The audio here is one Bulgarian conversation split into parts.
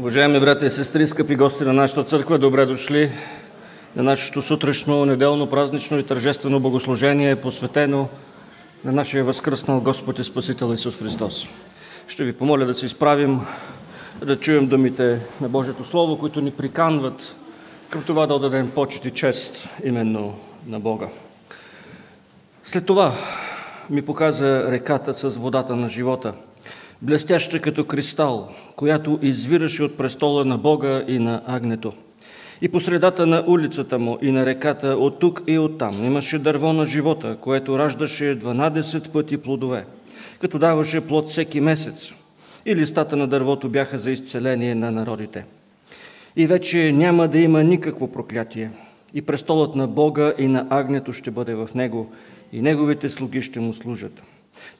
Уважаеми брати и сестри, скъпи гости на нашата църква, добре дошли на нашето сутрешно, неделно, празнично и тържествено богослужение, посветено на нашия възкръснал Господ и Спасител Исус Христос. Ще ви помоля да се изправим, да чуем думите на Божието Слово, които ни приканват към това да отдадем почет и чест именно на Бога. След това ми показа реката с водата на живота, блестяща като кристал, която извираше от престола на Бога и на агнето. И по средата на улицата му и на реката от тук и от там имаше дърво на живота, което раждаше 12 пъти плодове, като даваше плод всеки месец. И листата на дървото бяха за изцеление на народите. И вече няма да има никакво проклятие. И престолът на Бога и на агнето ще бъде в него, и неговите слуги ще му служат.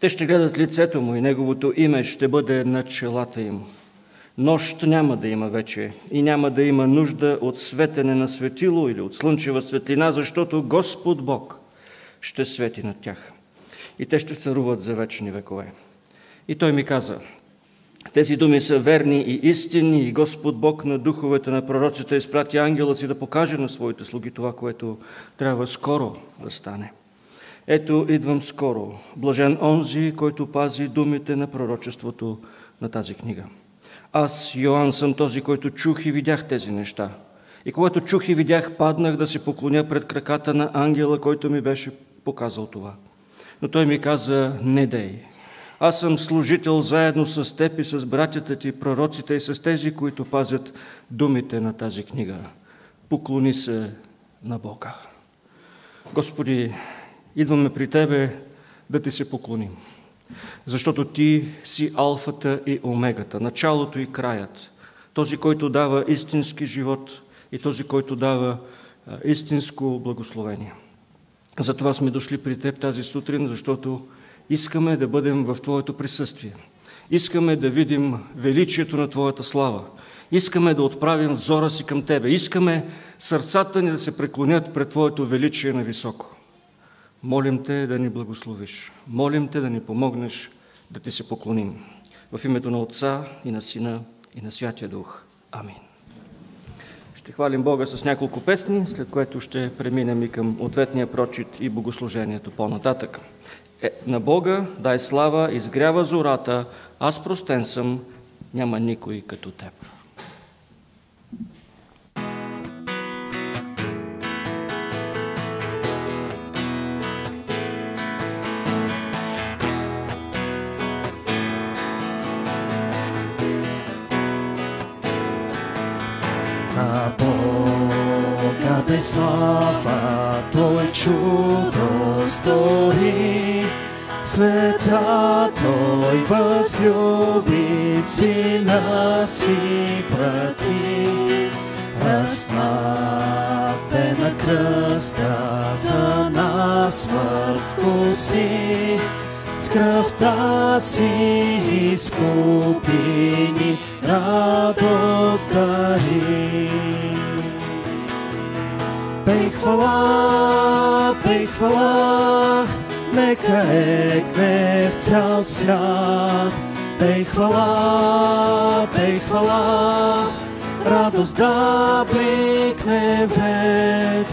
Те ще гледат лицето му и неговото име ще бъде на челата им. Нощ няма да има вече и няма да има нужда от светене на светило или от слънчева светлина, защото Господ Бог ще свети над тях. И те ще царуват за вечни векове. И той ми каза, тези думи са верни и истинни и Господ Бог на духовете на пророците изпрати ангела си да покаже на своите слуги това, което трябва скоро да стане. Ето, идвам скоро. Блажен онзи, който пази думите на пророчеството на тази книга. Аз, Йоанн, съм този, който чух и видях тези неща. И когато чух и видях, паднах да се поклоня пред краката на ангела, който ми беше показал това. Но той ми каза, не дей. Аз съм служител заедно с теб и с братята ти, пророците и с тези, които пазят думите на тази книга. Поклони се на Бога. Господи, идваме при Тебе да Ти се поклоним. Защото Ти си алфата и омегата, началото и краят. Този, който дава истински живот и този, който дава истинско благословение. Затова сме дошли при Теб тази сутрин, защото искаме да бъдем в Твоето присъствие. Искаме да видим величието на Твоята слава. Искаме да отправим взора си към Тебе. Искаме сърцата ни да се преклонят пред Твоето величие на високо. Молим Те да ни благословиш. Молим Те да ни помогнеш да Ти се поклоним. В името на Отца и на Сина и на Святия Дух. Амин. Ще хвалим Бога с няколко песни, след което ще преминем и към ответния прочит и богослужението по-нататък. Е, на Бога дай слава, изгрява зората, аз простен съм, няма никой като теб. Бога дай слава, Той чудо стори. Света Той възлюби Сина си брати. Разпнат на кръста за нас смърт вкуси. С кръвта си изкупи ни радост дари. Пей хвала, пей хвала, нека е гнев цял свят. Пей хвала, пей хвала, радост да бликне вред.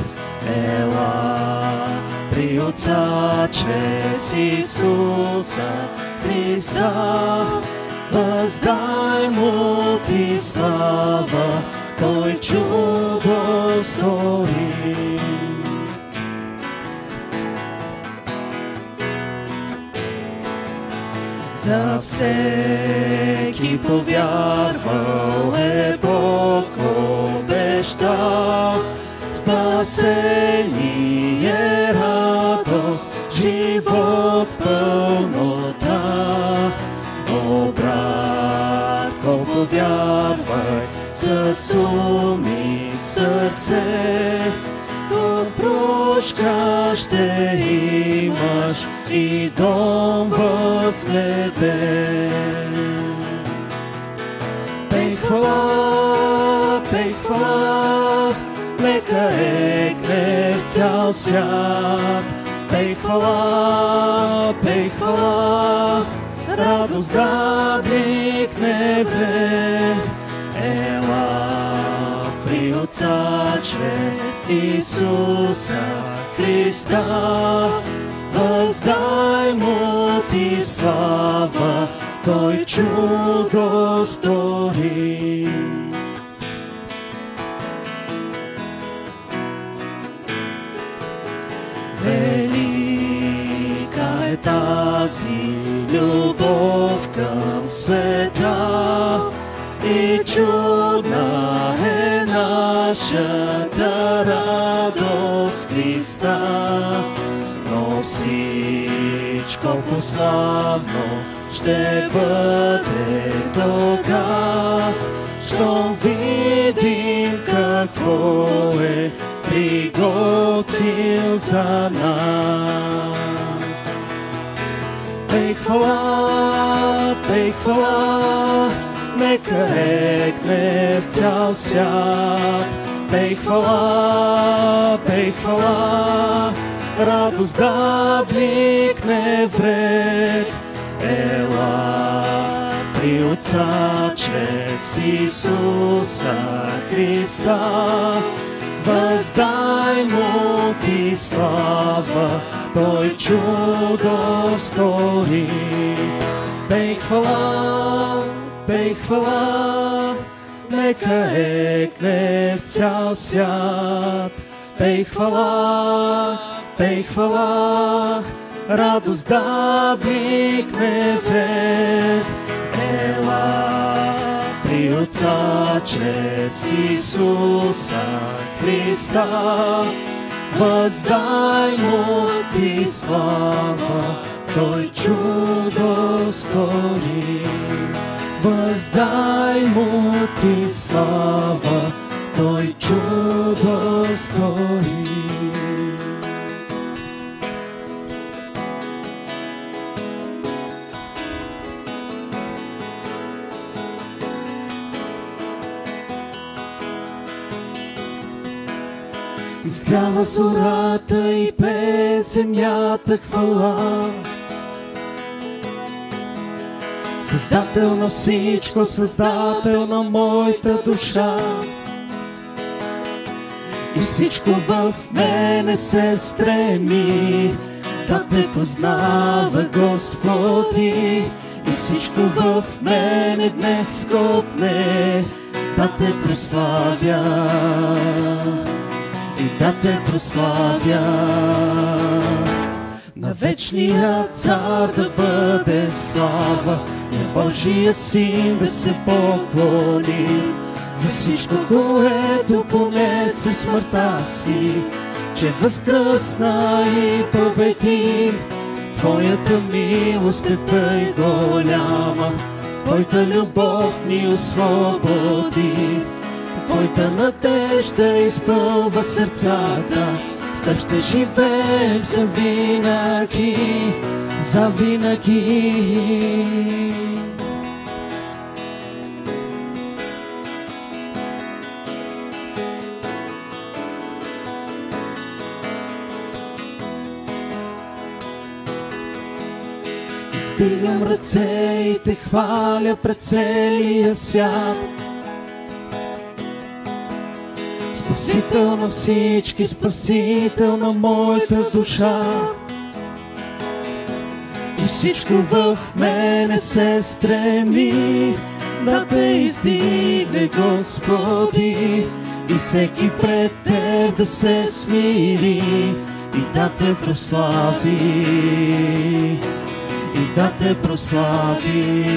Ела, при Отца чрез Исуса Христа, въздай му ти слава, Той чудо стори. За всеки повярвал е Бог обещал, спасение, радост, живот в с ум и сърце, от прошка ще имаш и дом в небе. Пей хвала, пей хвала, нека е гнев цял свят. Пей хвала, пей радост да Отца чрез Исуса Христа. Въздай му ти слава, той чудо стори. Велика е тази любов към света всичко пославно ще бъде тогас, що видим какво е приготвил за нас. Пей хвала, пей хвала, нека екне в цял свят. Пей хвала, пей хвала, радост да бликне вред. Ела при Отца чрез Исуса Христа. Въздай му ти слава, той чудо стори. Пей хвала, пей хвала, нека екне в цял свят. Пей хвала, пей хвала, радост да бликне вред. Ела при Отца чрез Исуса Христа. Въздай му ти слава, той чудо стори. Въздай му ти слава, той чудо стори. Изгрява зората и пее земята хвала. Създател на всичко, създател на моята душа. И всичко в мене се стреми да те познава, Господи. И всичко в мене днес копне да те прославя и да те прославя. На вечния цар да бъде слава, на Божия син да се поклони, за всичко, което понесе смъртта си, че възкръсна и победи. Твоята милост е тъй голяма, Твоята любов ни освободи. Твоята надежда изпълва сърцата, с теб ще живеем за винаги, за винаги. Стигам ръце и те хваля пред целия свят. Спасител на всички, спасител на моята душа. И всичко в мене се стреми да те издигне, Господи, и всеки пред Теб да се смири и да те прослави, и да те прослави.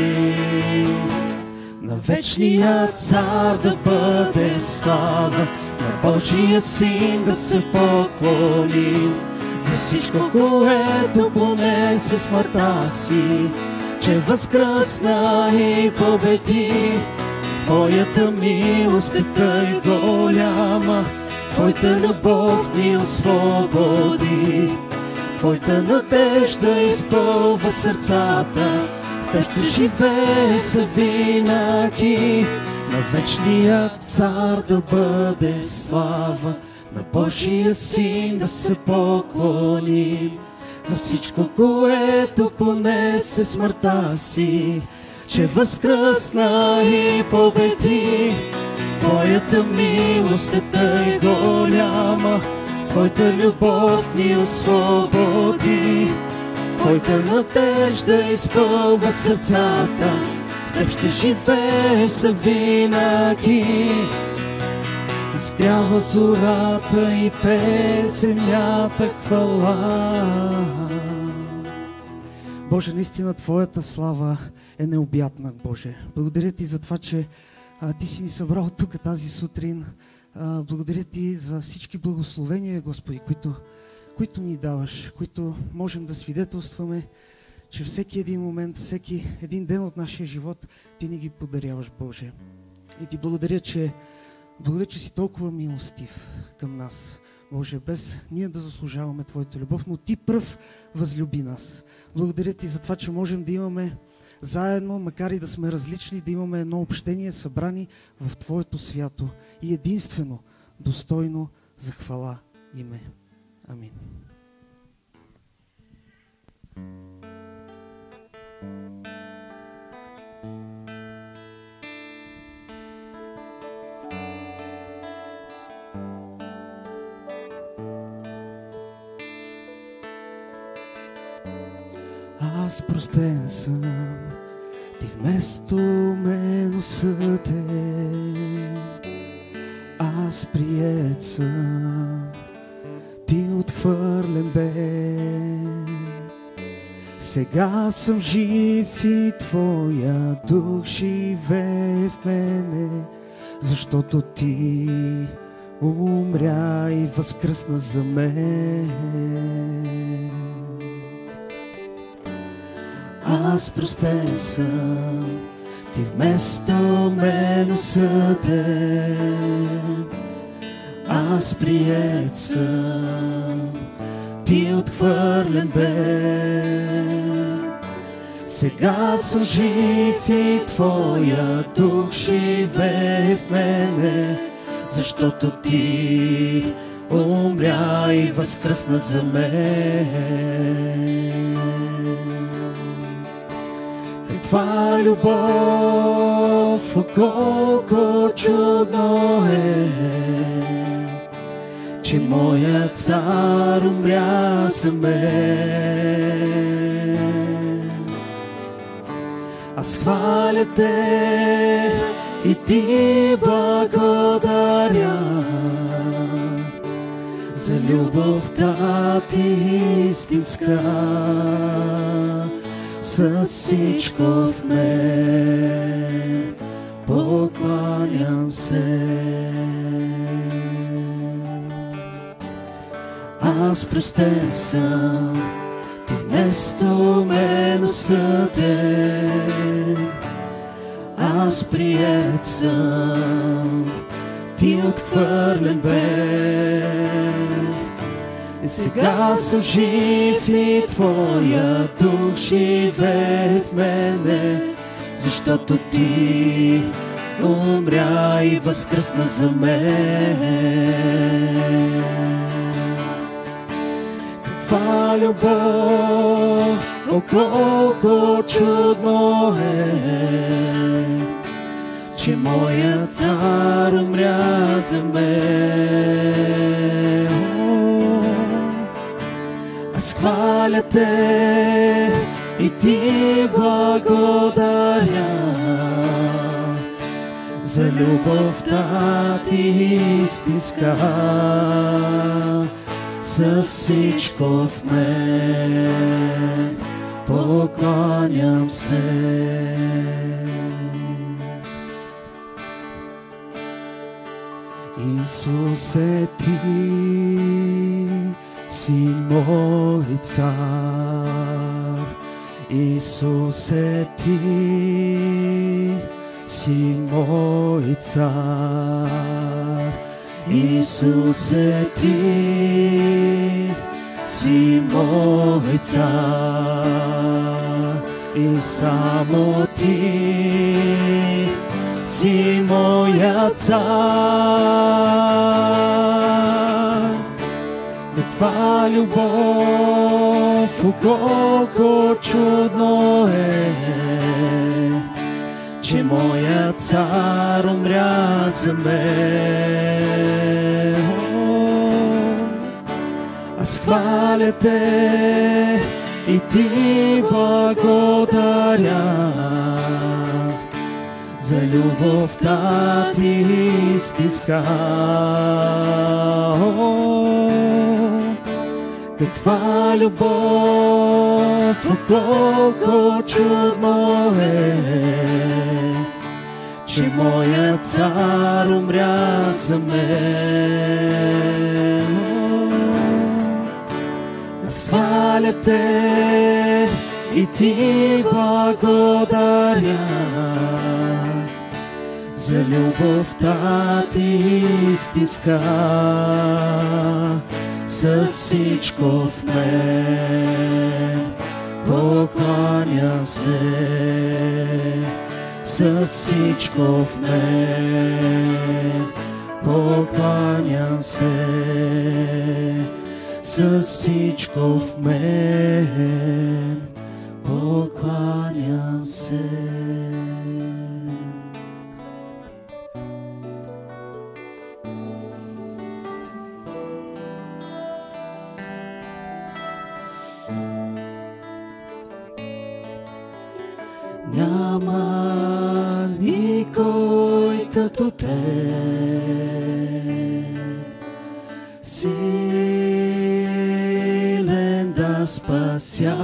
На вечния цар да бъде слава, на Божия син да се поклони, за всичко, което понесе смъртта си, че възкръсна и победи. Твоята милост е тъй голяма, Твоята любов ни освободи. Твоята надежда изпълва сърцата, с теб ще живее за винаги. На вечния цар да бъде слава, на Божия син да се поклоним. За всичко, което понесе смъртта си, че възкръсна и победи. Твоята милост е тъй голяма, Твоята любов ни освободи, Твоята надежда изпълва сърцата, с Теб ще живеем за винаги. Изгрява зората и пе земята хвала. Боже, наистина Твоята слава е необятна, Боже. Благодаря Ти за това, че а, Ти си ни събрал тук тази сутрин. А, благодаря Ти за всички благословения, Господи, които, които ни даваш, които можем да свидетелстваме, че всеки един момент, всеки един ден от нашия живот Ти ни ги подаряваш, Боже. И Ти благодаря, че, благодаря, че си толкова милостив към нас. Боже, без ние да заслужаваме Твоята любов, но Ти пръв възлюби нас. Благодаря Ти за това, че можем да имаме заедно, макар и да сме различни, да имаме едно общение, събрани в Твоето свято и единствено, достойно за хвала име. Амин. Аз простен съм, ти вместо мен ти отхвърлен бе. Сега съм жив и Твоя дух живее в мене, защото Ти умря и възкръсна за мен. Аз простен съм, ти вместо мен осъден. Аз прият съм, ти отхвърлен бе. Сега съм жив и Твоя дух живее в мене, защото Ти умря и възкръсна за мен. Каква любов, колко чудно е, че моят цар умря за мен. Аз хваля те и ти благодаря за любовта ти истинска с всичко в мен покланям се. Аз простен съм, ти вместо мен осъден. Аз прият съм, ти отхвърлен бе. И сега съм жив и Твоя дух живее в мене, защото Ти умря и възкръсна за мен. Каква любов, о колко чудно е, че моят цар умря за мен. Аз хваля те и ти благодаря за любовта ти истинска с всичко в мен покланям се. Исусе, ти си мой цар. Исусе, ти си мой цар. Исусе, ти си мой цар. И само ти си моя цар. Каква любов, о колко чудно е, че моят цар умря за мен. Аз хваля те и ти благодаря за любовта ти стиска. Каква любов, колко чудно е, че моят цар умря за мен. Аз хваля те и ти благодаря за любовта ти стиска с всичко в мен. Покланям се с всичко в мен. Покланям се с всичко в мен. Покланям се. Няма никой като те. Силен да спасява.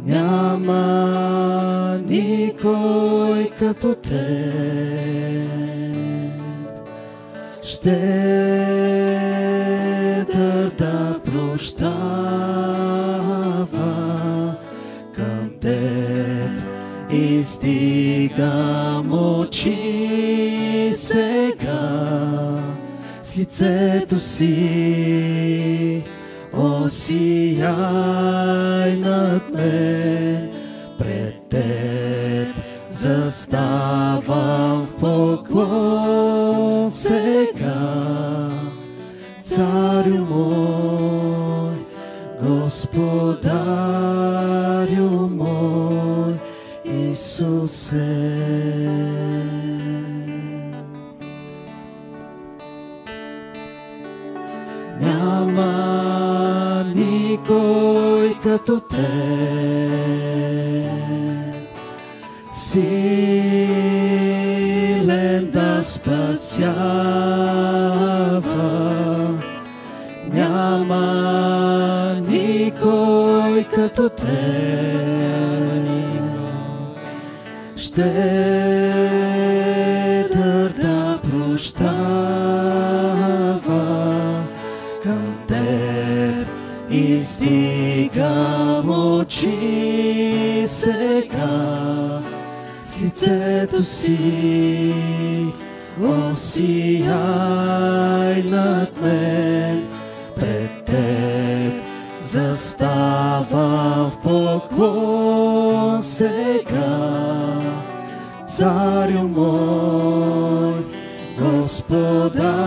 Няма никой като те. Щедър да прощава лицето си осияй над мен пред теб заставам в поклон сега царю мой Господарю мой Исусе. Като те. Силен да спасява. Няма никой като те. Щедър очи сега с лицето си. Осияй над мен. Пред теб заставам в поклон сега. Царю мой Господарю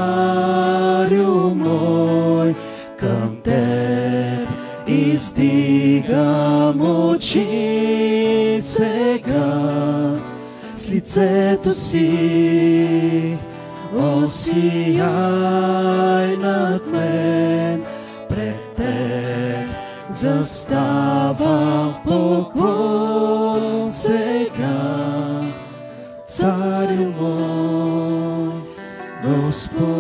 мой към теб издигам очи сега с лицето си. Осияй над мен пред теб заставам в поклон сега. Царю мой Господарю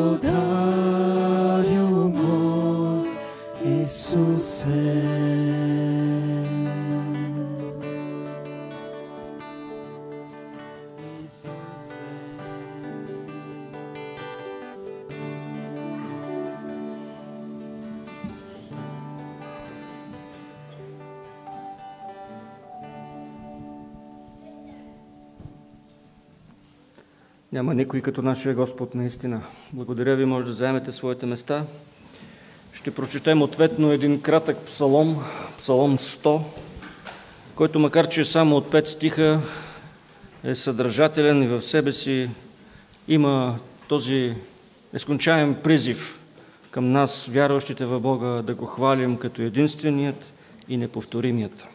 Няма никой като нашия Господ наистина. Благодаря ви, може да заемете своите места. Ще прочетем ответно един кратък псалом, псалом 100, който макар че е само от 5 стиха, е съдържателен и в себе си има този нескончаем призив към нас, вярващите в Бога, да го хвалим като единственият и неповторимият.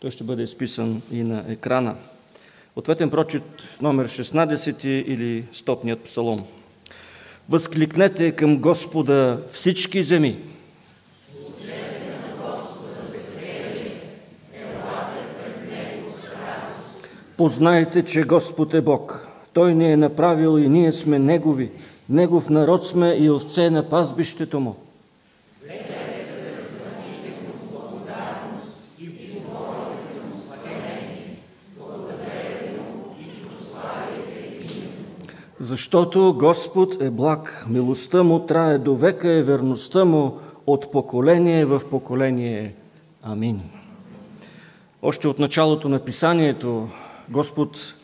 Той ще бъде изписан и на екрана. Ответен прочит номер 16 или стопният псалом. Възкликнете към Господа всички земи. Познайте, че Господ е Бог. Той ни е направил и ние сме Негови. Негов народ сме и овце на пазбището Му. Защото Господ е благ, милостта Му трае до века е верността Му от поколение в поколение. Амин. Още от началото на писанието Господ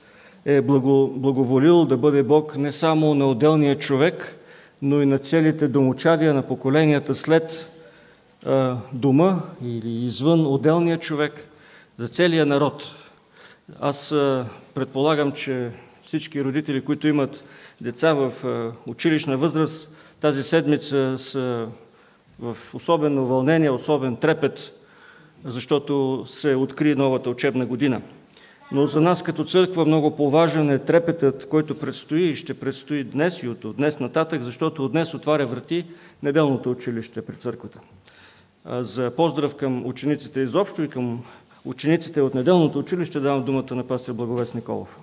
е благоволил да бъде Бог не само на отделния човек, но и на целите домочадия на поколенията след а, дома или извън отделния човек, за целия народ. Аз а, предполагам, че всички родители, които имат деца в училищна възраст, тази седмица са в особено вълнение, особен трепет, защото се откри новата учебна година. Но за нас като църква много по-важен е трепетът, който предстои и ще предстои днес и от днес нататък, защото от днес отваря врати неделното училище при църквата. За поздрав към учениците изобщо и към учениците от неделното училище давам думата на пастир Благовест Николов.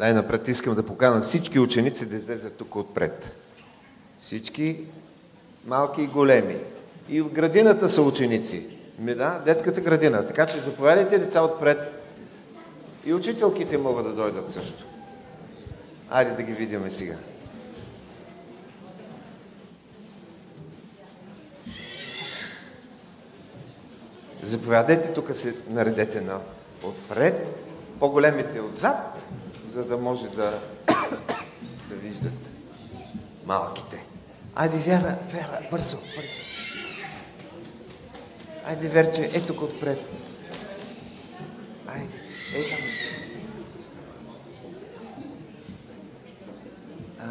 Най-напред искам да покана всички ученици да излезат тук отпред. Всички малки и големи. И в градината са ученици. Ми, да, детската градина. Така че заповядайте деца отпред. И учителките могат да дойдат също. Айде да ги видим сега. Заповядайте, тук се наредете на отпред, по-големите отзад, за да може да се виждат малките. Айде, Вера, Вера, бързо, бързо. Айде, Верче, е тук отпред. Айде, е там.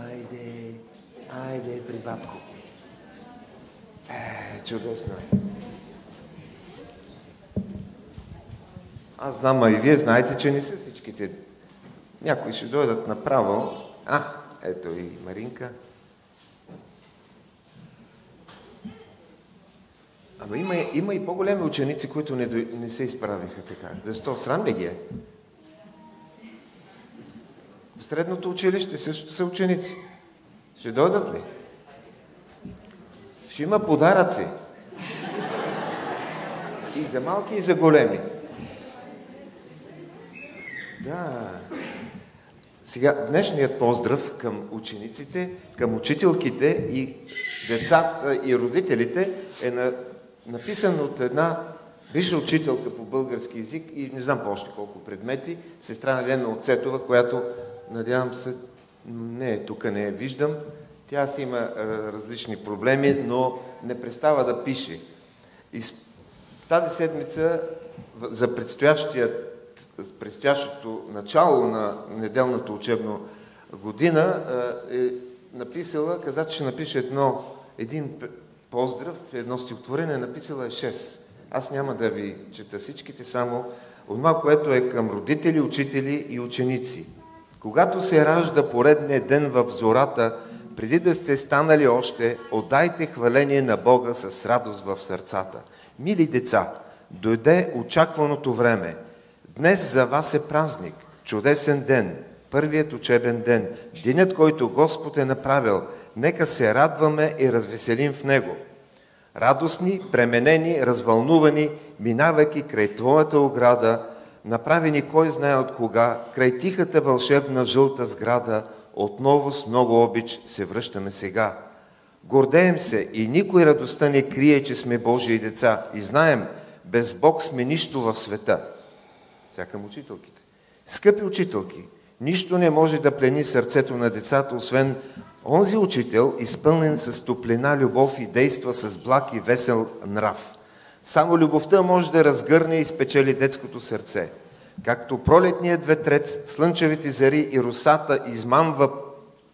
Айде, айде, при батко. Е, чудесно. Аз знам, а и вие знаете, че не са всичките. Някои ще дойдат направо. А, ето и Маринка. Ама има, има и по-големи ученици, които не, не се изправиха така. Защо? Срам ли ги е? В средното училище също са ученици. Ще дойдат ли? Ще има подаръци. И за малки, и за големи. Да. Сега, днешният поздрав към учениците, към учителките и децата и родителите е на написан от една висша учителка по български язик и не знам по още колко предмети, сестра Елена Оцетова, която, надявам се, не е тук, не я виждам. Тя си има различни проблеми, но не престава да пише. И тази седмица за предстоящото начало на неделната учебна година е написала, каза, че напише едно, един поздрав, едно стихотворение, написала е 6. Аз няма да ви чета всичките, само това, което е към родители, учители и ученици. Когато се ражда поредния ден в зората, преди да сте станали още, отдайте хваление на Бога с радост в сърцата. Мили деца, дойде очакваното време. Днес за вас е празник, чудесен ден, първият учебен ден, денят, който Господ е направил – нека се радваме и развеселим в Него. Радостни, пременени, развълнувани, минавайки край Твоята ограда, направени кой знае от кога, край тихата вълшебна жълта сграда, отново с много обич се връщаме сега. Гордеем се и никой радостта не крие, че сме Божии деца и знаем, без Бог сме нищо в света. Всякам учителките. Скъпи учителки, нищо не може да плени сърцето на децата, освен Онзи учител, изпълнен с топлина любов и действа с благ и весел нрав. Само любовта може да разгърне и спечели детското сърце. Както пролетният ветрец, слънчевите зари и русата измамва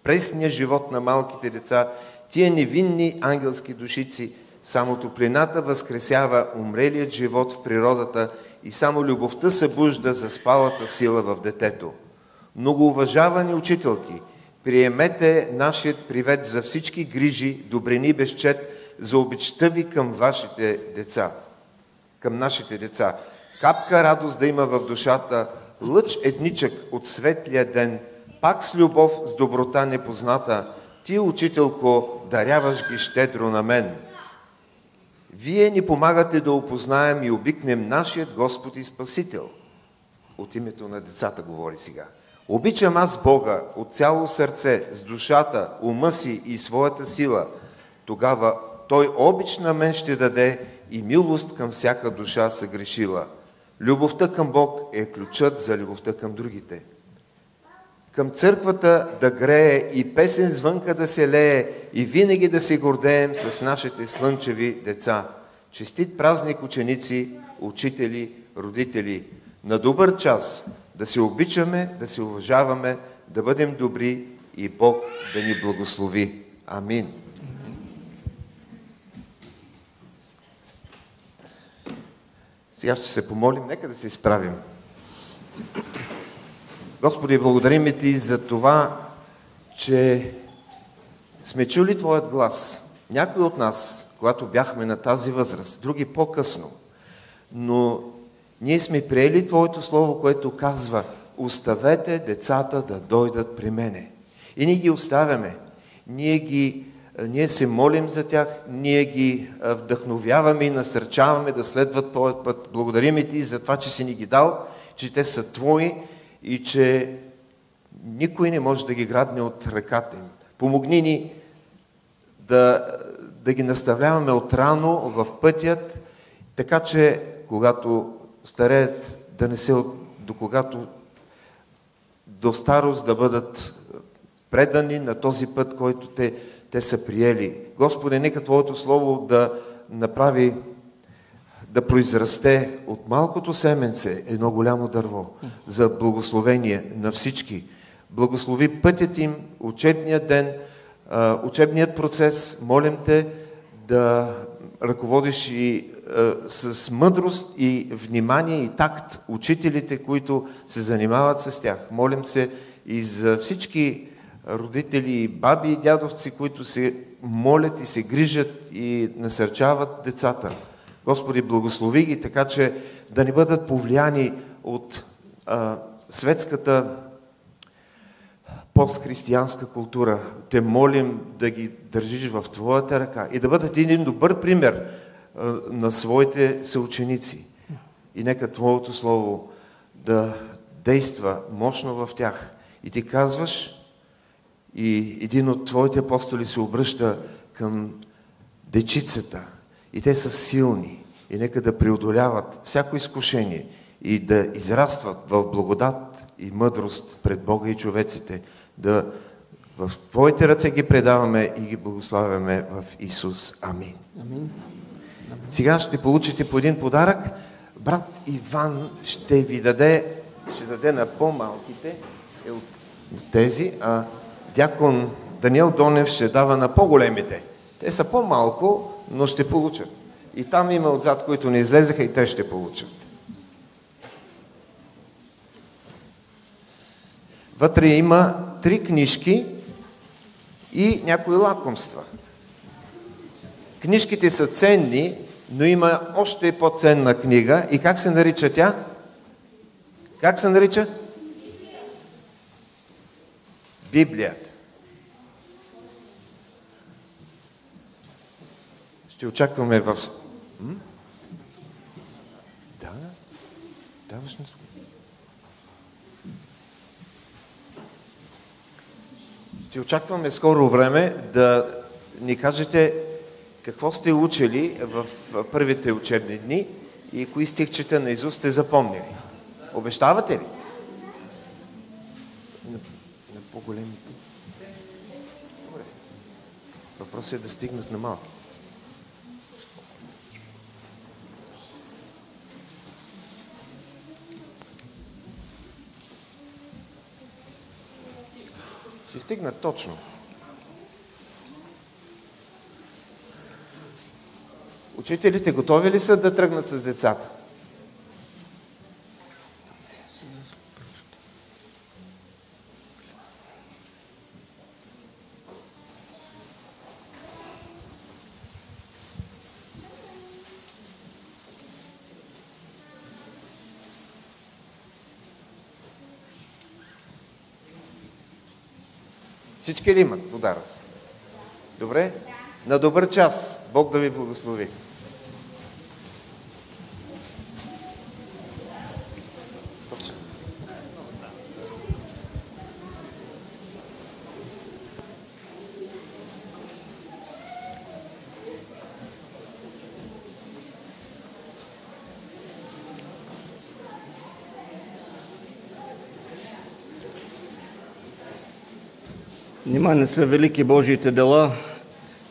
пресния живот на малките деца, тия невинни ангелски душици, само топлината възкресява умрелият живот в природата и само любовта събужда за спалата сила в детето. Многоуважавани учителки, приемете нашият привет за всички грижи, добрини, безчет, за обичта ви към вашите деца, към нашите деца. Капка радост да има в душата, лъч етничък от светлия ден, пак с любов, с доброта непозната, ти, учителко, даряваш ги щедро на мен. Вие ни помагате да опознаем и обикнем нашият Господ и Спасител. От името на децата говори сега. Обичам аз Бога от цяло сърце, с душата, ума си и своята сила. Тогава Той обич на мен ще даде и милост към всяка душа съгрешила. Любовта към Бог е ключът за любовта към другите. Към църквата да грее и песен звънка да се лее и винаги да се гордеем с нашите слънчеви деца. Честит празник ученици, учители, родители. На добър час да се обичаме, да се уважаваме, да бъдем добри и Бог да ни благослови. Амин. Сега ще се помолим, нека да се изправим. Господи, благодарим Ти за това, че сме чули Твоят глас. Някои от нас, когато бяхме на тази възраст, други по-късно, но ние сме приели Твоето Слово, което казва, оставете децата да дойдат при мене. И ние ги оставяме. Ние, ги, ние се молим за тях, ние ги вдъхновяваме и насърчаваме да следват Твоят път. Благодарим Ти за това, че си ни ги дал, че те са Твои и че никой не може да ги грабне от ръката им. Помогни ни да, да ги наставляваме отрано в пътят, така че когато стареят да не се, до когато до старост да бъдат предани на този път, който те, те са приели. Господи, нека Твоето Слово да направи да произрасте от малкото семенце едно голямо дърво за благословение на всички. Благослови пътят им, учебният ден, учебният процес. Молим те да ръководиш и с мъдрост и внимание и такт учителите, които се занимават с тях. Молим се и за всички родители, баби и дядовци, които се молят и се грижат и насърчават децата. Господи, благослови ги, така че да не бъдат повлияни от а, светската постхристиянска култура. Те молим да ги държиш в Твоята ръка и да бъдат един добър пример а, на своите съученици. И нека Твоето Слово да действа мощно в тях. И ти казваш, и един от Твоите апостоли се обръща към дечицата – и те са силни. И нека да преодоляват всяко изкушение и да израстват в благодат и мъдрост пред Бога и човеците. Да в Твоите ръце ги предаваме и ги благославяме в Исус. Амин. Амин. Сега ще получите по един подарък. Брат Иван ще ви даде, ще даде на по-малките е от тези, а дякон Даниел Донев ще дава на по-големите. Те са по-малко, но ще получат. И там има отзад, които не излезаха и те ще получат. Вътре има три книжки и някои лакомства. Книжките са ценни, но има още по-ценна книга. И как се нарича тя? Как се нарича? Библията. Ще очакваме в... М? Да, даваш на... Ще очакваме скоро време да ни кажете какво сте учили в първите учебни дни и кои стихчета на Изус сте запомнили. Обещавате ли? На, на по-големи. Въпросът е да стигнат на малки. Ще стигнат точно. Учителите готови ли са да тръгнат с децата? Всички ли имат подаръци? Добре? На добър час. Бог да ви благослови. Точно. Нима не са велики Божиите дела,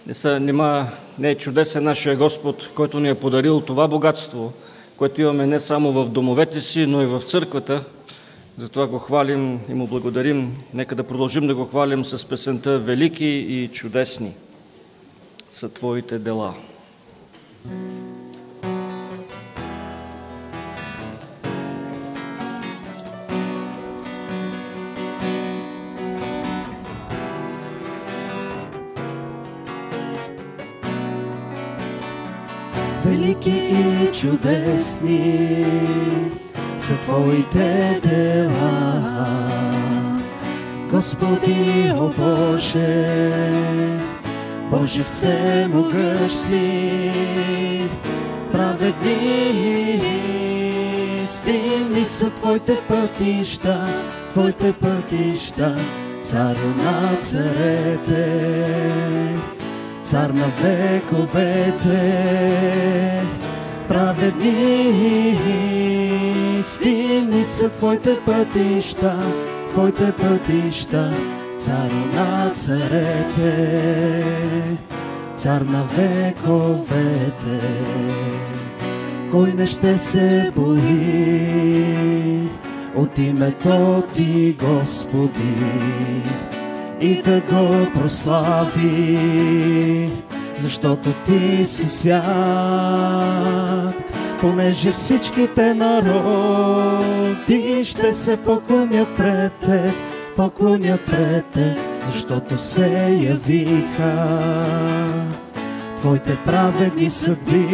не, са, нима не е чудесен нашия Господ, който ни е подарил това богатство, което имаме не само в домовете си, но и в църквата. Затова го хвалим и му благодарим. Нека да продължим да го хвалим с песента Велики и чудесни са Твоите дела. Велики чудесни са Твоите дела. Господи, о Боже, Боже всемогъщ ли, праведни истинни са Твоите пътища, Твоите пътища, царю на царете цар на вековете, праведни истини са Твоите пътища, Твоите пътища, цар на царете, цар на вековете. Кой не ще се бои от името Ти, Господи, и да го прослави, защото ти си свят, понеже всичките народи ще се поклонят пред теб, поклонят пред теб, защото се явиха. Твоите праведни съдби,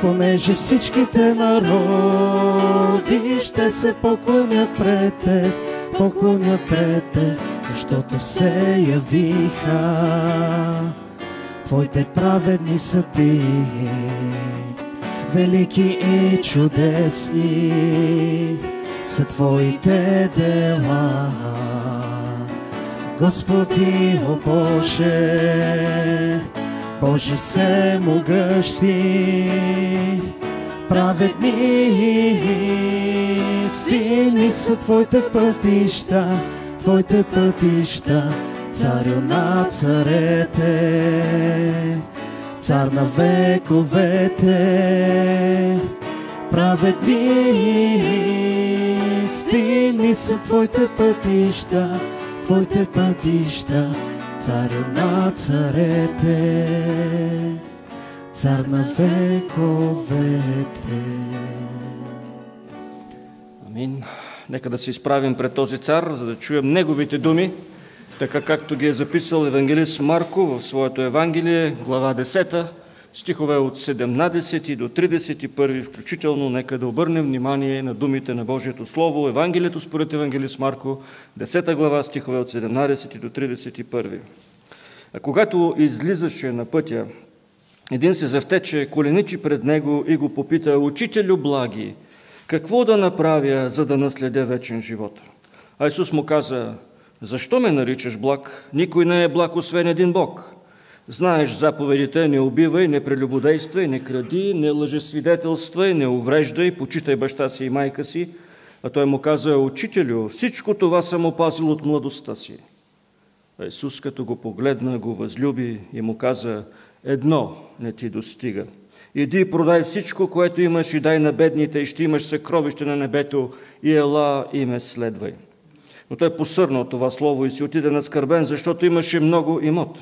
понеже всичките народи ще се поклонят пред теб, поклонят пред теб, защото се явиха Твоите праведни съдби, велики и чудесни са Твоите дела. Господи, о Боже, Боже всемогъщи, праведни истини са Твоите пътища, Твоите пътища, царю на царете, цар на вековете, праведни истини са Твоите пътища, Твоите пътища, царю на царете, цар на вековете. Амин. Нека да се изправим пред този цар, за да чуем неговите думи, така както ги е записал евангелист Марко в своето Евангелие, глава 10, стихове от 17 до 31 включително. Нека да обърнем внимание на думите на Божието Слово, Евангелието според евангелист Марко, 10 глава, стихове от 17 до 31. А когато излизаше на пътя, един се завтече, коленичи пред него и го попита, «Учителю благи, какво да направя, за да наследя вечен живот? А Исус му каза, защо ме наричаш благ? Никой не е благ, освен един Бог. Знаеш заповедите, не убивай, не прелюбодействай, не кради, не лъжесвидетелствай, не увреждай, почитай баща си и майка си. А той му каза, учителю, всичко това съм опазил от младостта си. А Исус, като го погледна, го възлюби и му каза, едно не ти достига – Иди продай всичко, което имаш и дай на бедните и ще имаш съкровище на небето и ела и ме следвай. Но той посърна от това слово и си отиде наскърбен, защото имаше много имот.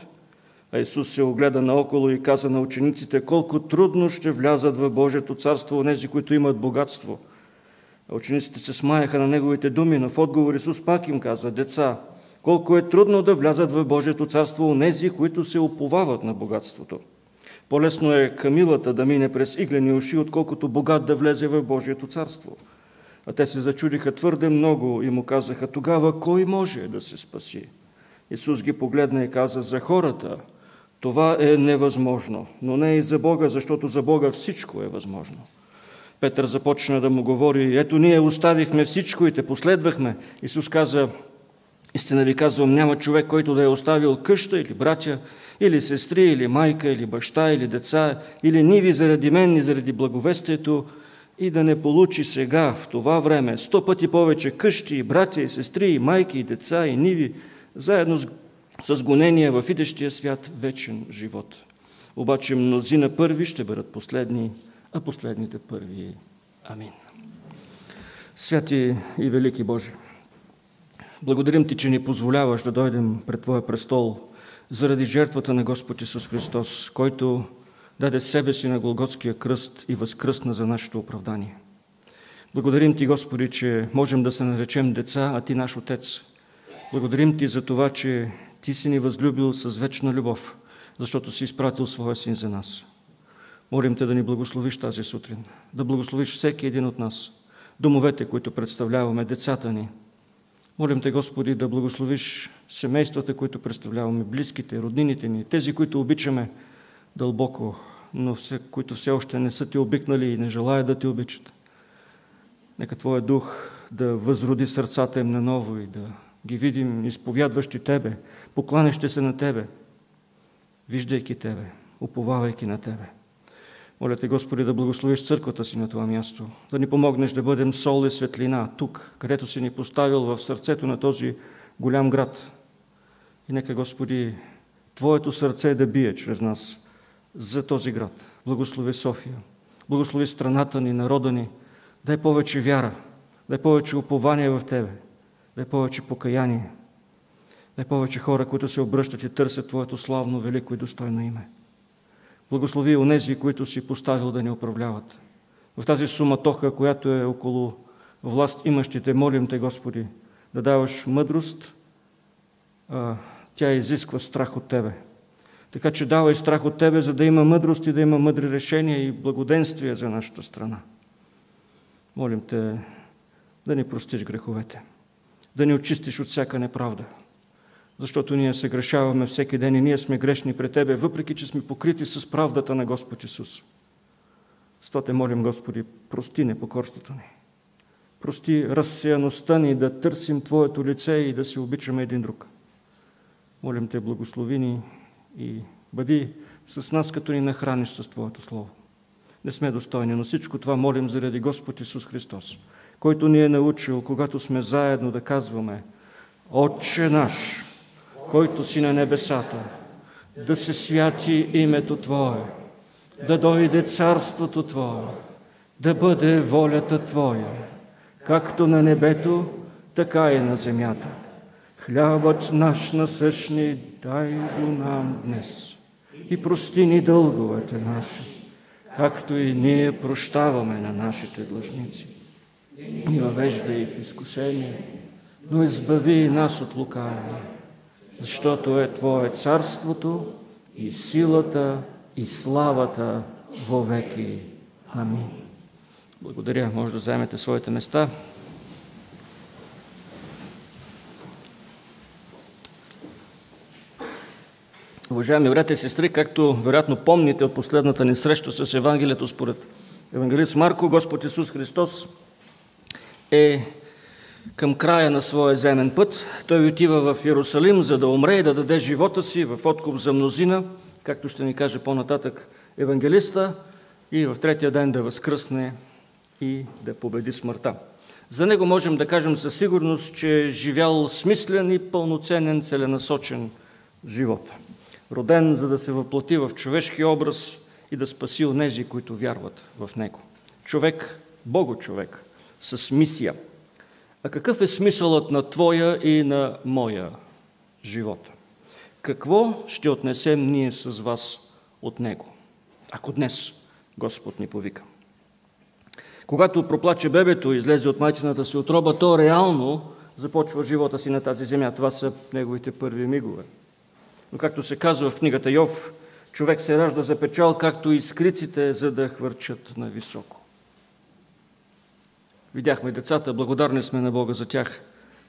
А Исус се огледа наоколо и каза на учениците, колко трудно ще влязат в Божието царство онези, които имат богатство. А учениците се смаяха на неговите думи, но в отговор Исус пак им каза, деца, колко е трудно да влязат в Божието царство онези, които се уповават на богатството. По-лесно е камилата да мине през иглени уши, отколкото богат да влезе в Божието царство. А те се зачудиха твърде много и му казаха, тогава кой може да се спаси? Исус ги погледна и каза, за хората това е невъзможно, но не и за Бога, защото за Бога всичко е възможно. Петър започна да му говори, ето ние оставихме всичко и те последвахме. Исус каза, истина ви казвам, няма човек, който да е оставил къща или братя, или сестри, или майка, или баща, или деца, или ниви заради мен и заради благовестието, и да не получи сега, в това време, сто пъти повече къщи, и братя, и сестри, и майки, и деца, и ниви, заедно с, с гонения в идещия свят вечен живот. Обаче мнозина първи ще бъдат последни, а последните първи. Амин. Святи и велики Божи, благодарим Ти, че ни позволяваш да дойдем пред Твоя престол заради жертвата на Господ Исус Христос, който даде себе си на Голготския кръст и възкръсна за нашето оправдание. Благодарим Ти, Господи, че можем да се наречем деца, а Ти наш Отец. Благодарим Ти за това, че Ти си ни възлюбил с вечна любов, защото си изпратил Своя Син за нас. Молим Те да ни благословиш тази сутрин, да благословиш всеки един от нас, домовете, които представляваме, децата ни. Молим Те, Господи, да благословиш семействата, които представляваме, близките, роднините ни, тези, които обичаме, дълбоко, но все, които все още не са ти обикнали и не желаят да ти обичат. Нека Твоя дух да възроди сърцата им наново и да ги видим изповядващи Тебе, покланящи се на Тебе, виждайки Тебе, уповавайки на Тебе. Моля Те, Господи, да благословиш църквата си на това място, да ни помогнеш да бъдем сол и светлина тук, където си ни поставил в сърцето на този голям град. И нека, Господи, Твоето сърце да бие чрез нас – за този град. Благослови София. Благослови страната ни, народа ни. Дай повече вяра. Дай повече упование в Тебе. Дай повече покаяние. Дай повече хора, които се обръщат и търсят Твоето славно, велико и достойно име. Благослови онези, които си поставил да ни управляват. В тази суматоха, която е около власт имащите, молим Те, Господи, да даваш мъдрост, а, тя изисква страх от Тебе. Така че давай страх от Тебе, за да има мъдрост и да има мъдри решения и благоденствие за нашата страна. Молим Те да ни простиш греховете, да ни очистиш от всяка неправда, защото ние се грешаваме всеки ден и ние сме грешни пред Тебе, въпреки че сме покрити с правдата на Господ Исус. Сто молим, Господи, прости непокорството ни. Прости разсеяността ни да търсим Твоето лице и да се обичаме един друг. Молим Те, благослови ни и бъди с нас, като ни нахраниш с Твоето Слово. Не сме достойни, но всичко това молим заради Господ Исус Христос, който ни е научил, когато сме заедно да казваме Отче наш, който си на небесата, да се святи името Твое, да дойде царството Твое, да бъде волята Твоя, както на небето, така и на земята. Хлябът наш насъщни дай го нам днес и прости ни дълговете наши, както и ние прощаваме на нашите длъжници. Ни въвеждай в изкушение, но избави нас от лукавия, защото е Твое царството и силата и славата вовеки. Амин. Благодаря. Може да вземете своите места. Уважаеми брати и сестри, както вероятно помните от последната ни среща с Евангелието според Евангелист Марко, Господ Исус Христос е към края на своя земен път. Той отива в Иерусалим, за да умре и да даде живота си в откуп за мнозина, както ще ни каже по-нататък евангелиста, и в третия ден да възкръсне и да победи смъртта. За него можем да кажем със сигурност, че е живял смислен и пълноценен, целенасочен живот роден, за да се въплати в човешки образ и да спаси онези, които вярват в Него. Човек, Бого човек, с мисия. А какъв е смисълът на твоя и на моя живот? Какво ще отнесем ние с вас от него, ако днес Господ ни повика? Когато проплаче бебето и излезе от майчината си отроба, то реално започва живота си на тази земя. Това са неговите първи мигове. Но както се казва в книгата Йов, човек се ражда за печал, както и скриците, за да хвърчат на високо. Видяхме децата, благодарни сме на Бога за тях.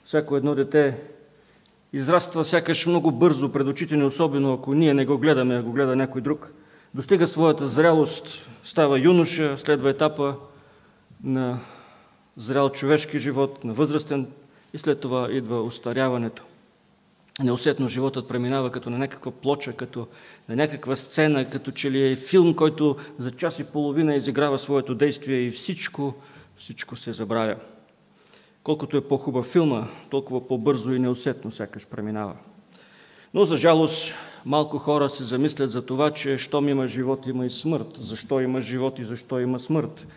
Всяко едно дете израства сякаш много бързо пред очите ни, особено ако ние не го гледаме, а го гледа някой друг. Достига своята зрялост, става юноша, следва етапа на зрял човешки живот, на възрастен и след това идва устаряването. Неусетно животът преминава като на някаква плоча, като на някаква сцена, като че ли е филм, който за час и половина изиграва своето действие и всичко, всичко се забравя. Колкото е по-хубав филма, толкова по-бързо и неусетно сякаш преминава. Но за жалост малко хора се замислят за това, че щом има живот, има и смърт. Защо има живот и защо има смърт?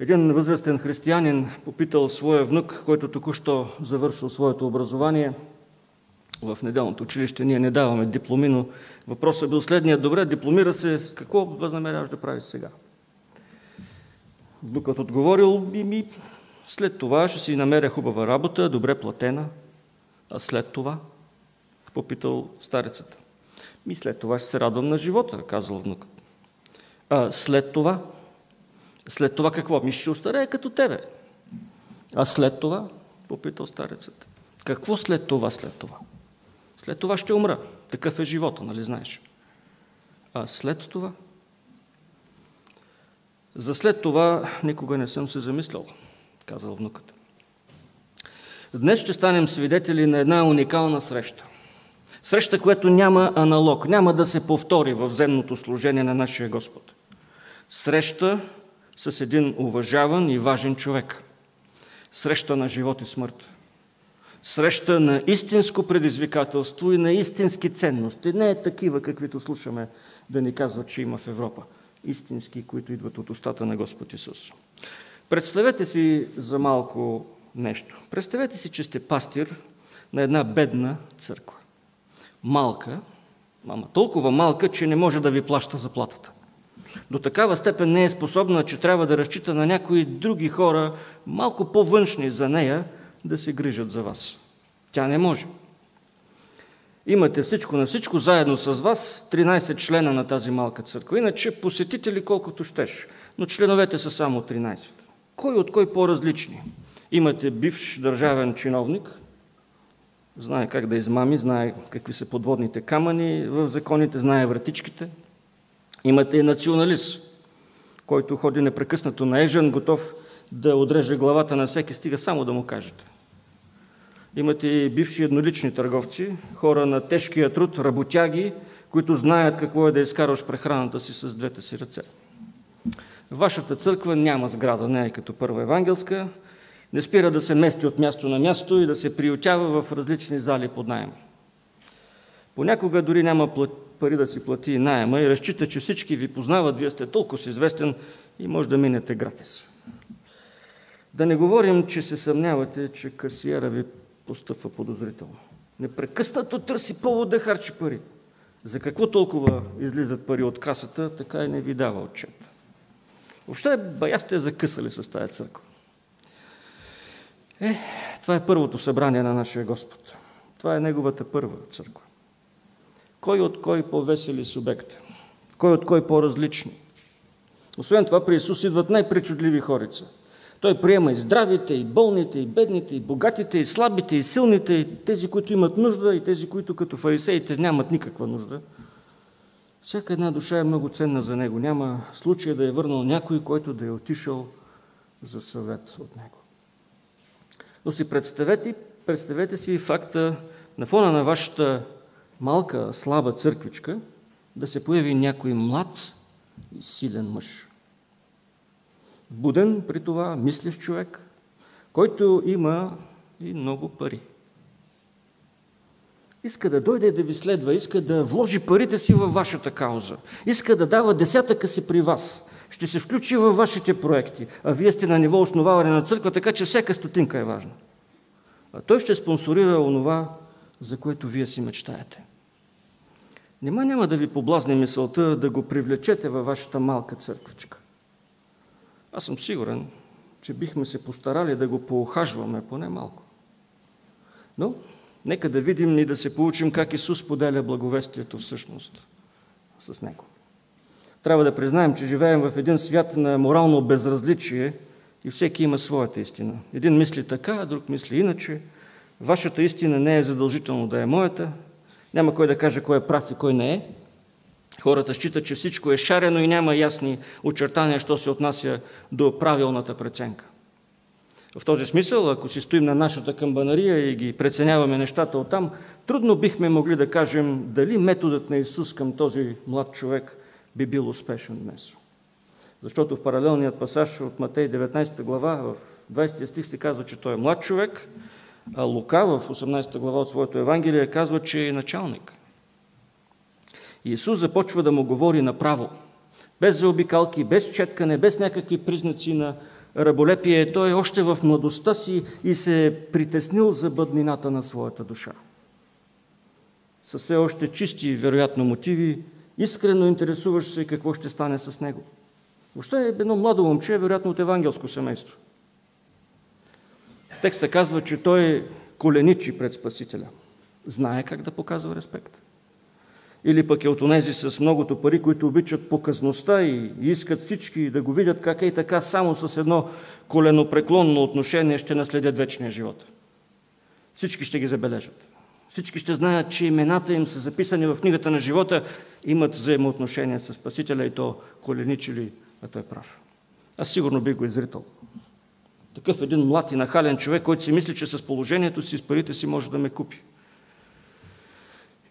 Един възрастен християнин попитал своя внук, който току-що завършил своето образование в неделното училище. Ние не даваме дипломи, но въпросът бил следния. Добре, дипломира се, какво възнамеряваш да правиш сега? Внукът отговорил, и ми след това ще си намеря хубава работа, добре платена. А след това? Попитал старецата. Ми след това ще се радвам на живота, казал внукът. А след това? След това какво? Ми ще остарея като тебе. А след това? Попитал старецът. Какво след това, след това? След това ще умра. Такъв е живота, нали знаеш? А след това? За след това никога не съм се замислял, казал внукът. Днес ще станем свидетели на една уникална среща. Среща, която няма аналог, няма да се повтори в земното служение на нашия Господ. Среща, с един уважаван и важен човек. Среща на живот и смърт. Среща на истинско предизвикателство и на истински ценности. Не е такива, каквито слушаме да ни казват, че има в Европа. Истински, които идват от устата на Господ Исус. Представете си за малко нещо. Представете си, че сте пастир на една бедна църква. Малка, мама толкова малка, че не може да ви плаща заплатата до такава степен не е способна, че трябва да разчита на някои други хора, малко по-външни за нея, да се грижат за вас. Тя не може. Имате всичко на всичко, заедно с вас, 13 члена на тази малка църква. Иначе посетители колкото щеш, но членовете са само 13. Кой от кой по-различни? Имате бивш държавен чиновник, знае как да измами, знае какви са подводните камъни в законите, знае вратичките – Имате и националист, който ходи непрекъснато на ежен, готов да отреже главата на всеки, стига само да му кажете. Имате и бивши еднолични търговци, хора на тежкия труд, работяги, които знаят какво е да изкараш прехраната си с двете си ръце. Вашата църква няма сграда, не е като първа евангелска, не спира да се мести от място на място и да се приютява в различни зали под найем. Понякога дори няма пари да си плати найема и разчита, че всички ви познават, вие сте толкова известен и може да минете гратис. Да не говорим, че се съмнявате, че касиера ви постъпва подозрително. Непрекъснато търси повод да харчи пари. За какво толкова излизат пари от касата, така и не ви дава отчет. Въобще бая сте закъсали с тази църква. Е, това е първото събрание на нашия Господ. Това е Неговата първа църква. Кой от кой по-весели субекта? Кой от кой по-различни? Освен това, при Исус идват най-причудливи хорица. Той приема и здравите, и болните, и бедните, и богатите, и слабите, и силните, и тези, които имат нужда, и тези, които като фарисеите нямат никаква нужда. Всяка една душа е много ценна за него. Няма случай да е върнал някой, който да е отишъл за съвет от него. Но си представете, представете си факта на фона на вашата малка, слаба църквичка да се появи някой млад и силен мъж. Буден при това, мислещ човек, който има и много пари. Иска да дойде да ви следва, иска да вложи парите си във вашата кауза, иска да дава десятъка си при вас, ще се включи във вашите проекти, а вие сте на ниво основаване на църква, така че всяка стотинка е важна. А той ще спонсорира онова, за което вие си мечтаете. Нима няма да ви поблазне мисълта да го привлечете във вашата малка църквичка. Аз съм сигурен, че бихме се постарали да го поохажваме поне малко. Но нека да видим и да се получим как Исус поделя благовестието всъщност с Него. Трябва да признаем, че живеем в един свят на морално безразличие и всеки има своята истина. Един мисли така, друг мисли иначе. Вашата истина не е задължително да е моята. Няма кой да каже кой е прав и кой не е. Хората считат, че всичко е шарено и няма ясни очертания, що се отнася до правилната преценка. В този смисъл, ако си стоим на нашата камбанария и ги преценяваме нещата оттам, трудно бихме могли да кажем дали методът на Исус към този млад човек би бил успешен днес. Защото в паралелният пасаж от Матей 19 глава, в 20 стих се казва, че той е млад човек, а Лука в 18 глава от своето Евангелие казва, че е началник. И Исус започва да му говори направо, без заобикалки, без четкане, без някакви признаци на раболепие. Той е още в младостта си и се е притеснил за бъднината на своята душа. Със все още чисти, вероятно, мотиви, искрено интересуваш се какво ще стане с него. Въобще е едно младо момче, вероятно от евангелско семейство. Текста казва, че той коленичи пред Спасителя. Знае как да показва респект. Или пък е от онези с многото пари, които обичат показността и искат всички да го видят как е и така, само с едно коленопреклонно отношение ще наследят вечния живот. Всички ще ги забележат. Всички ще знаят, че имената им са записани в книгата на живота, имат взаимоотношения с Спасителя и то коленичили, а той е прав. Аз сигурно бих го изритал. Такъв един млад и нахален човек, който си мисли, че с положението си, с парите си може да ме купи.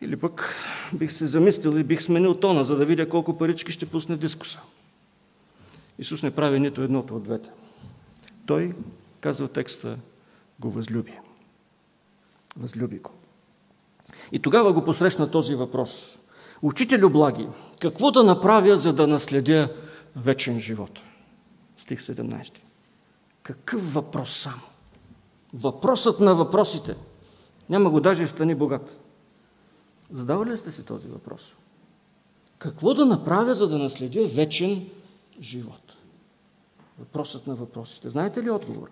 Или пък бих се замислил и бих сменил тона, за да видя колко парички ще пусне дискуса. Исус не прави нито едното от двете. Той, казва текста, го възлюби. Възлюби го. И тогава го посрещна този въпрос. Учителю благи, какво да направя, за да наследя вечен живот? Стих 17. Какъв въпрос само? Въпросът на въпросите. Няма го даже в стани богат. Задавали ли сте си този въпрос? Какво да направя, за да наследя вечен живот? Въпросът на въпросите. Знаете ли отговора?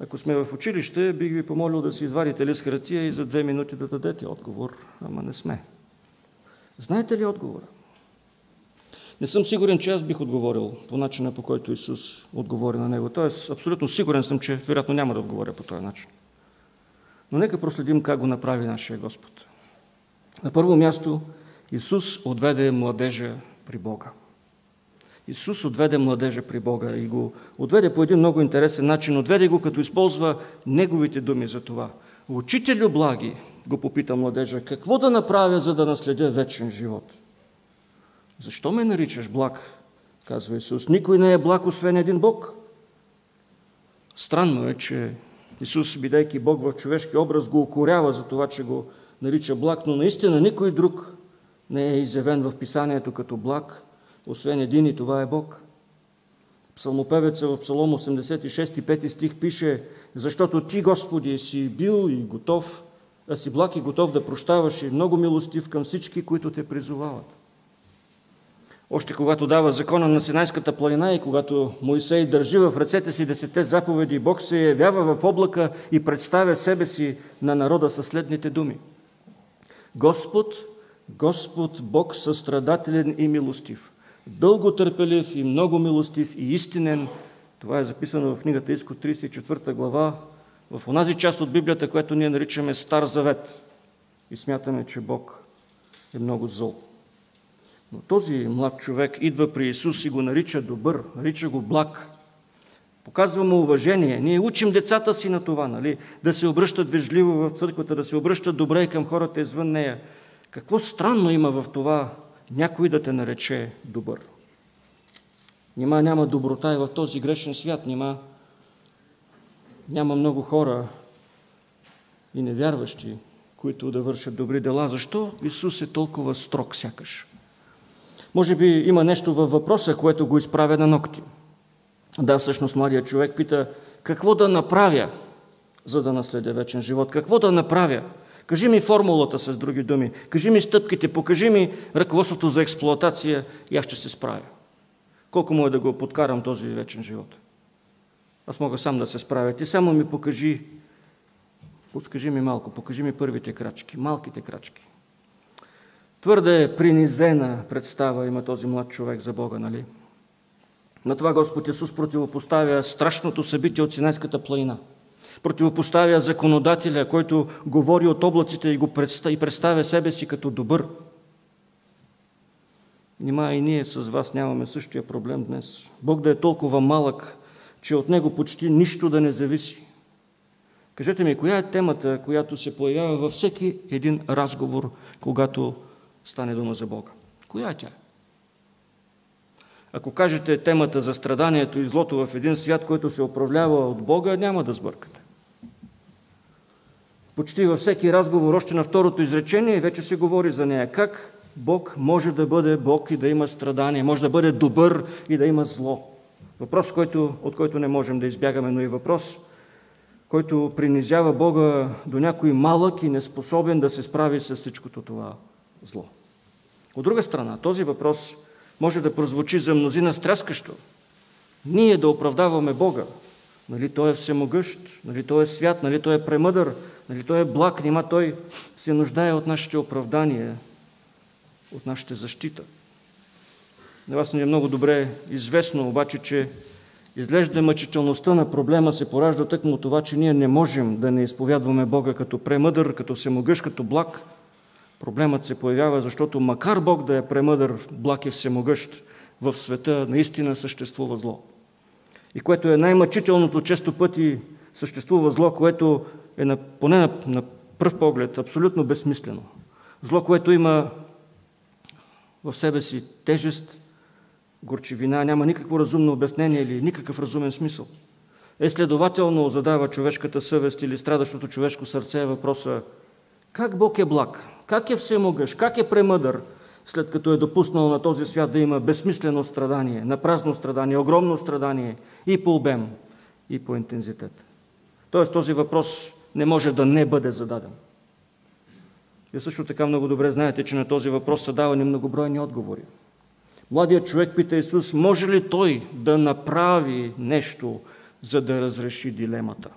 Ако сме в училище, бих ви помолил да си извадите лист хартия и за две минути да дадете отговор, ама не сме. Знаете ли отговора? Не съм сигурен, че аз бих отговорил по начина, по който Исус отговори на него. Тоест, абсолютно сигурен съм, че вероятно няма да отговоря по този начин. Но нека проследим как го направи нашия Господ. На първо място, Исус отведе младежа при Бога. Исус отведе младежа при Бога и го отведе по един много интересен начин. Отведе го, като използва неговите думи за това. Учителю благи, го попита младежа, какво да направя, за да наследя вечен живот? Защо ме наричаш благ? Казва Исус. Никой не е благ, освен един Бог. Странно е, че Исус, бидейки Бог в човешки образ, го укорява за това, че го нарича благ, но наистина никой друг не е изявен в писанието като благ, освен един и това е Бог. Псалмопевеца в Псалом 86, 5 стих пише, защото Ти, Господи, си бил и готов, а си благ и готов да прощаваш и много милостив към всички, които те призовават. Още когато дава закона на Синайската планина и когато Моисей държи в ръцете си десете заповеди, Бог се явява в облака и представя себе си на народа със следните думи. Господ, Господ, Бог състрадателен и милостив, дълго търпелив и много милостив и истинен. Това е записано в книгата Иско 34 глава, в онази част от Библията, която ние наричаме Стар Завет. И смятаме, че Бог е много зол. Но този млад човек идва при Исус и го нарича добър, нарича го благ. Показва му уважение. Ние учим децата си на това, нали? да се обръщат вежливо в църквата, да се обръщат добре към хората извън нея. Какво странно има в това някой да те нарече добър? Нима няма доброта и в този грешен свят, нима няма много хора и невярващи, които да вършат добри дела. Защо Исус е толкова строг сякаш? Може би има нещо във въпроса, което го изправя на ногти. Да, всъщност младият човек пита, какво да направя, за да наследя вечен живот? Какво да направя? Кажи ми формулата с други думи. Кажи ми стъпките, покажи ми ръководството за експлоатация и аз ще се справя. Колко му е да го подкарам този вечен живот? Аз мога сам да се справя. Ти само ми покажи, подскажи ми малко, покажи ми първите крачки, малките крачки. Твърде принизена представа има този млад човек за Бога, нали? На това Господ Исус противопоставя страшното събитие от Синайската планина. Противопоставя законодателя, който говори от облаците и, го представя, и представя себе си като добър. Нима и ние с вас нямаме същия проблем днес. Бог да е толкова малък, че от него почти нищо да не зависи. Кажете ми, коя е темата, която се появява във всеки един разговор, когато стане дума за Бога? Коя е тя? Ако кажете темата за страданието и злото в един свят, който се управлява от Бога, няма да сбъркате. Почти във всеки разговор, още на второто изречение, вече се говори за нея. Как Бог може да бъде Бог и да има страдание, може да бъде добър и да има зло. Въпрос, който, от който не можем да избягаме, но и въпрос, който принизява Бога до някой малък и неспособен да се справи с всичкото това зло. От друга страна, този въпрос може да прозвучи за мнозина стряскащо. Ние да оправдаваме Бога. Нали Той е всемогъщ, нали Той е свят, нали Той е премъдър, нали Той е благ, нима Той се нуждае от нашите оправдания, от нашата защита. На вас не е много добре известно, обаче, че изглежда мъчителността на проблема се поражда тъкмо това, че ние не можем да не изповядваме Бога като премъдър, като всемогъщ, като благ. Проблемът се появява, защото макар Бог да е премъдър, благ и всемогъщ, в света наистина съществува зло. И което е най-мъчителното, често пъти съществува зло, което е на, поне на, на пръв поглед абсолютно безсмислено. Зло, което има в себе си тежест, горчевина, няма никакво разумно обяснение или никакъв разумен смисъл. Е следователно задава човешката съвест или страдащото човешко сърце въпроса как Бог е благ, как е всемогъщ, как е премъдър, след като е допуснал на този свят да има безсмислено страдание, на празно страдание, огромно страдание и по обем, и по интензитет. Тоест този въпрос не може да не бъде зададен. Вие също така много добре знаете, че на този въпрос са давани многобройни отговори. Младият човек пита Исус, може ли той да направи нещо, за да разреши дилемата?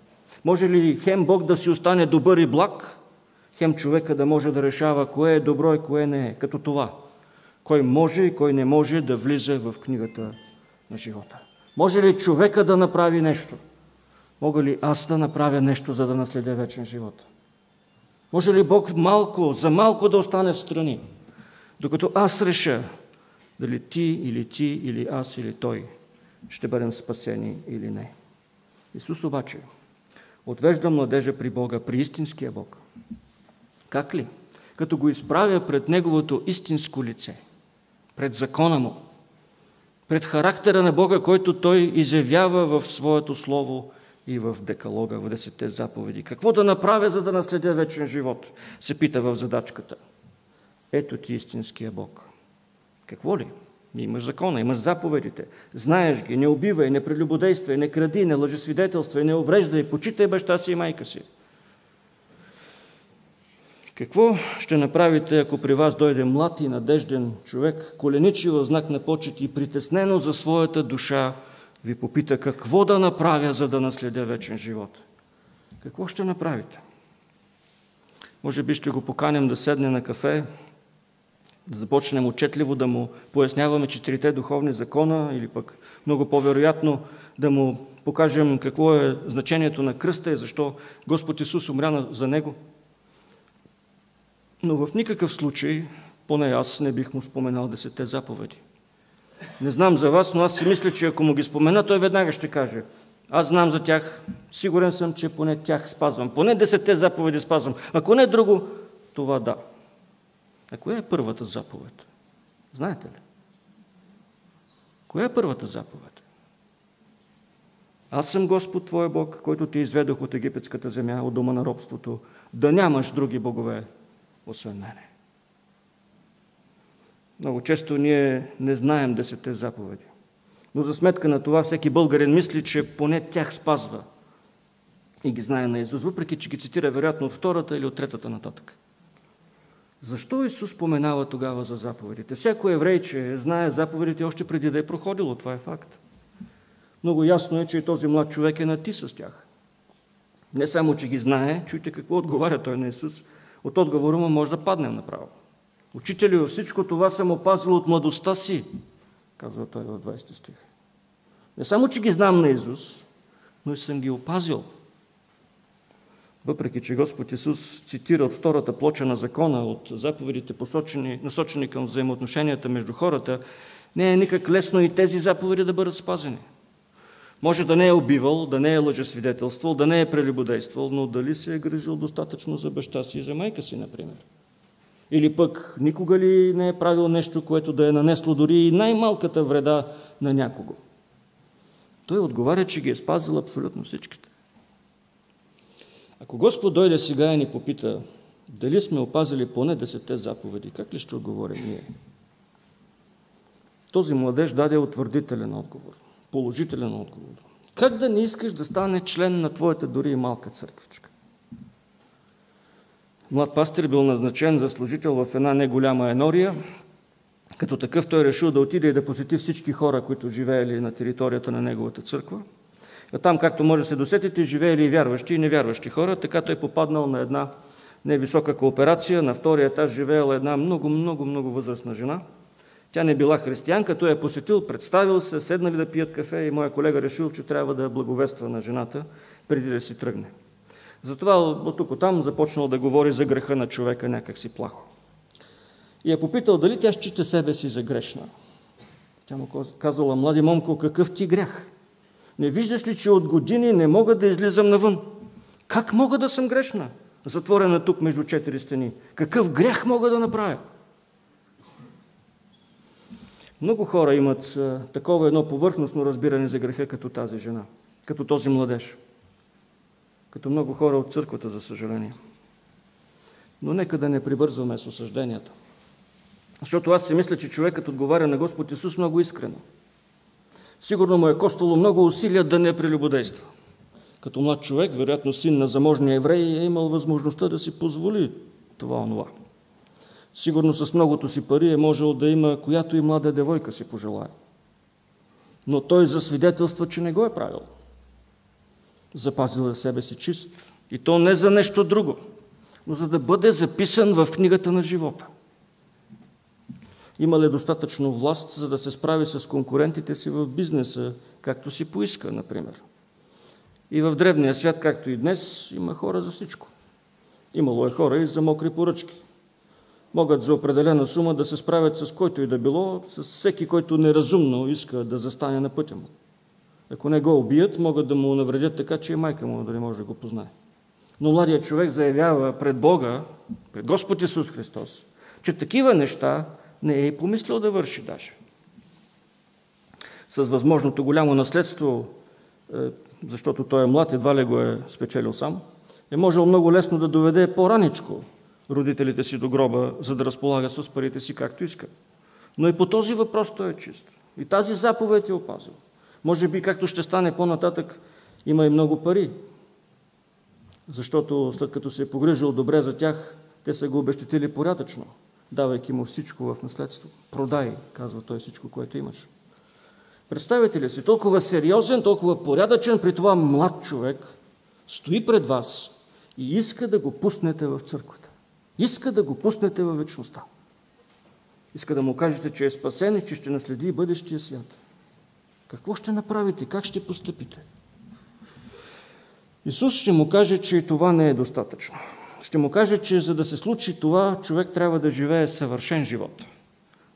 Може ли хем Бог да си остане добър и благ, хем човека да може да решава кое е добро и кое не е, като това. Кой може и кой не може да влиза в книгата на живота. Може ли човека да направи нещо? Мога ли аз да направя нещо, за да наследя вечен живот? Може ли Бог малко, за малко да остане в страни, докато аз реша дали ти или ти или аз или той ще бъдем спасени или не? Исус обаче отвежда младежа при Бога, при истинския Бог. Как ли? Като го изправя пред неговото истинско лице, пред закона му, пред характера на Бога, който той изявява в своето слово и в декалога, в десетте заповеди. Какво да направя, за да наследя вечен живот? Се пита в задачката. Ето ти истинския Бог. Какво ли? Имаш закона, имаш заповедите. Знаеш ги, не убивай, не прелюбодействай, не кради, не лъжесвидетелствай, не увреждай, почитай баща си и майка си. Какво ще направите, ако при вас дойде млад и надежден човек, коленичи в знак на почет и притеснено за своята душа, ви попита какво да направя, за да наследя вечен живот? Какво ще направите? Може би ще го поканем да седне на кафе, да започнем отчетливо да му поясняваме четирите духовни закона или пък много по-вероятно да му покажем какво е значението на кръста и защо Господ Исус умря за него – но в никакъв случай, поне аз не бих му споменал десетте заповеди. Не знам за вас, но аз си мисля, че ако му ги спомена, той веднага ще каже. Аз знам за тях, сигурен съм, че поне тях спазвам. Поне десетте заповеди спазвам. Ако не друго, това да. А коя е първата заповед? Знаете ли? Коя е първата заповед? Аз съм Господ Твоя Бог, който ти изведох от египетската земя, от дома на робството, да нямаш други богове освен мене. Много често ние не знаем десете заповеди. Но за сметка на това всеки българин мисли, че поне тях спазва и ги знае на Исус, въпреки че ги цитира вероятно от втората или от третата нататък. Защо Исус споменава тогава за заповедите? Всяко еврейче знае заповедите още преди да е проходило, това е факт. Много ясно е, че и този млад човек е нати с тях. Не само, че ги знае, чуйте какво отговаря той на Исус, от отговора му може да паднем направо. Учители, всичко това съм опазил от младостта си, казва той в 20 стих. Не само, че ги знам на Исус, но и съм ги опазил. Въпреки, че Господ Исус цитира от втората плоча на закона, от заповедите посочени, насочени към взаимоотношенията между хората, не е никак лесно и тези заповеди да бъдат спазени. Може да не е убивал, да не е лъжесвидетелствал, да не е прелюбодействал, но дали се е грижил достатъчно за баща си и за майка си, например? Или пък никога ли не е правил нещо, което да е нанесло дори и най-малката вреда на някого? Той отговаря, че ги е спазил абсолютно всичките. Ако Господ дойде сега и ни попита дали сме опазили поне десетте заповеди, как ли ще отговорим ние? Този младеж даде утвърдителен отговор, положителен отговор. Как да не искаш да стане член на твоята дори и малка църквичка? Млад пастир бил назначен за служител в една неголяма енория. Като такъв той решил да отиде и да посети всички хора, които живеели на територията на неговата църква. А там, както може да се досетите, живеели и вярващи и невярващи хора. Така той попаднал на една невисока кооперация. На втория етаж живеела една много, много, много възрастна жена. Тя не била християнка, той я посетил, представил се, седнали да пият кафе и моя колега решил, че трябва да благовества на жената преди да си тръгне. Затова от тук там започнал да говори за греха на човека някак си плахо. И я попитал дали тя счита себе си за грешна. Тя му казала, млади момко, какъв ти грях? Не виждаш ли, че от години не мога да излизам навън? Как мога да съм грешна? Затворена тук между четири стени. Какъв грях мога да направя? Много хора имат такова едно повърхностно разбиране за греха, като тази жена, като този младеж като много хора от църквата, за съжаление. Но нека да не прибързваме с осъжденията. Защото аз си мисля, че човекът отговаря на Господ Исус много искрено. Сигурно му е коствало много усилия да не прелюбодейства. Като млад човек, вероятно син на заможния еврей, е имал възможността да си позволи това онова. Сигурно с многото си пари е можел да има която и млада девойка си пожелая. Но той засвидетелства, че не го е правил запазил за себе си чист. И то не за нещо друго, но за да бъде записан в книгата на живота. Има ли достатъчно власт, за да се справи с конкурентите си в бизнеса, както си поиска, например? И в древния свят, както и днес, има хора за всичко. Имало е хора и за мокри поръчки. Могат за определена сума да се справят с който и да било, с всеки, който неразумно иска да застане на пътя му. Ако не го убият, могат да му навредят така, че и майка му да не може да го познае. Но младият човек заявява пред Бога, пред Господ Исус Христос, че такива неща не е и помислил да върши даже. С възможното голямо наследство, е, защото той е млад, едва ли го е спечелил сам, е можел много лесно да доведе по-раничко родителите си до гроба, за да разполага с парите си както иска. Но и по този въпрос той е чист. И тази заповед е опазил. Може би, както ще стане по-нататък, има и много пари, защото след като се е погрижил добре за тях, те са го обещетили порядъчно, давайки му всичко в наследство. Продай, казва той всичко, което имаш. Представете ли си, толкова сериозен, толкова порядъчен, при това млад човек, стои пред вас и иска да го пуснете в църквата. Иска да го пуснете във вечността. Иска да му кажете, че е спасен и че ще наследи бъдещия свят. Какво ще направите? Как ще постъпите? Исус ще му каже, че и това не е достатъчно. Ще му каже, че за да се случи това, човек трябва да живее съвършен живот.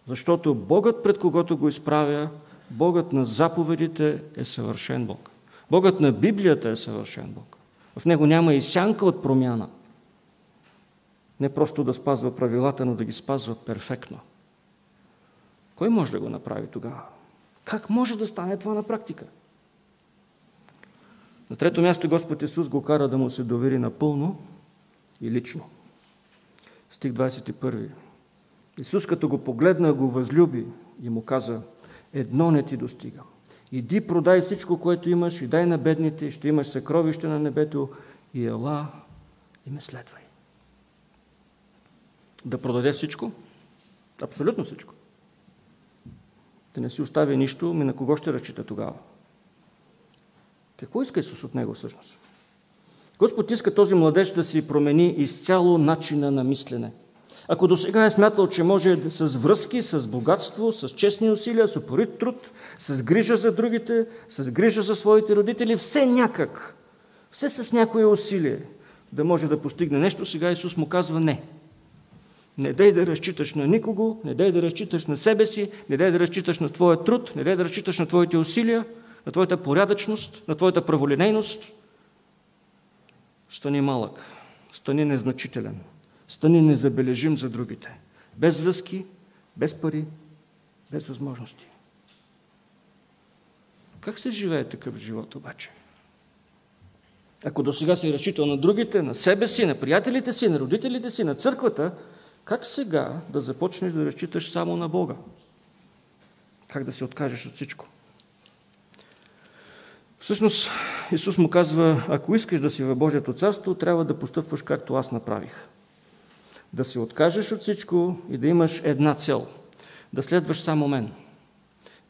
Защото Богът, пред когото го изправя, Богът на заповедите е съвършен Бог. Богът на Библията е съвършен Бог. В него няма и сянка от промяна. Не просто да спазва правилата, но да ги спазва перфектно. Кой може да го направи тогава? Как може да стане това на практика? На трето място Господ Исус го кара да му се довери напълно и лично. Стих 21. Исус като го погледна, го възлюби и му каза, едно не ти достига. Иди, продай всичко, което имаш и дай на бедните, ще имаш съкровище на небето и ела и ме следвай. Да продаде всичко? Абсолютно всичко. Да не си остави нищо, ми на кого ще разчита тогава? Какво иска Исус от него всъщност? Господ иска този младеж да си промени изцяло начина на мислене. Ако до сега е смятал, че може с връзки, с богатство, с честни усилия, с упорит труд, с грижа за другите, с грижа за своите родители, все някак, все с някое усилие да може да постигне нещо, сега Исус му казва не. Не дай да разчиташ на никого, не дай да разчиташ на себе си, не дай да разчиташ на твоя труд, не дай да разчиташ на твоите усилия, на твоята порядъчност, на твоята праволинейност. Стани малък, стани незначителен, стани незабележим за другите. Без връзки, без пари, без възможности. Как се живее такъв живот обаче? Ако до сега си разчитал на другите, на себе си, на приятелите си, на родителите си, на църквата, как сега да започнеш да разчиташ само на Бога? Как да се откажеш от всичко? Всъщност, Исус му казва, ако искаш да си в Божието царство, трябва да постъпваш както аз направих. Да се откажеш от всичко и да имаш една цел – да следваш само мен.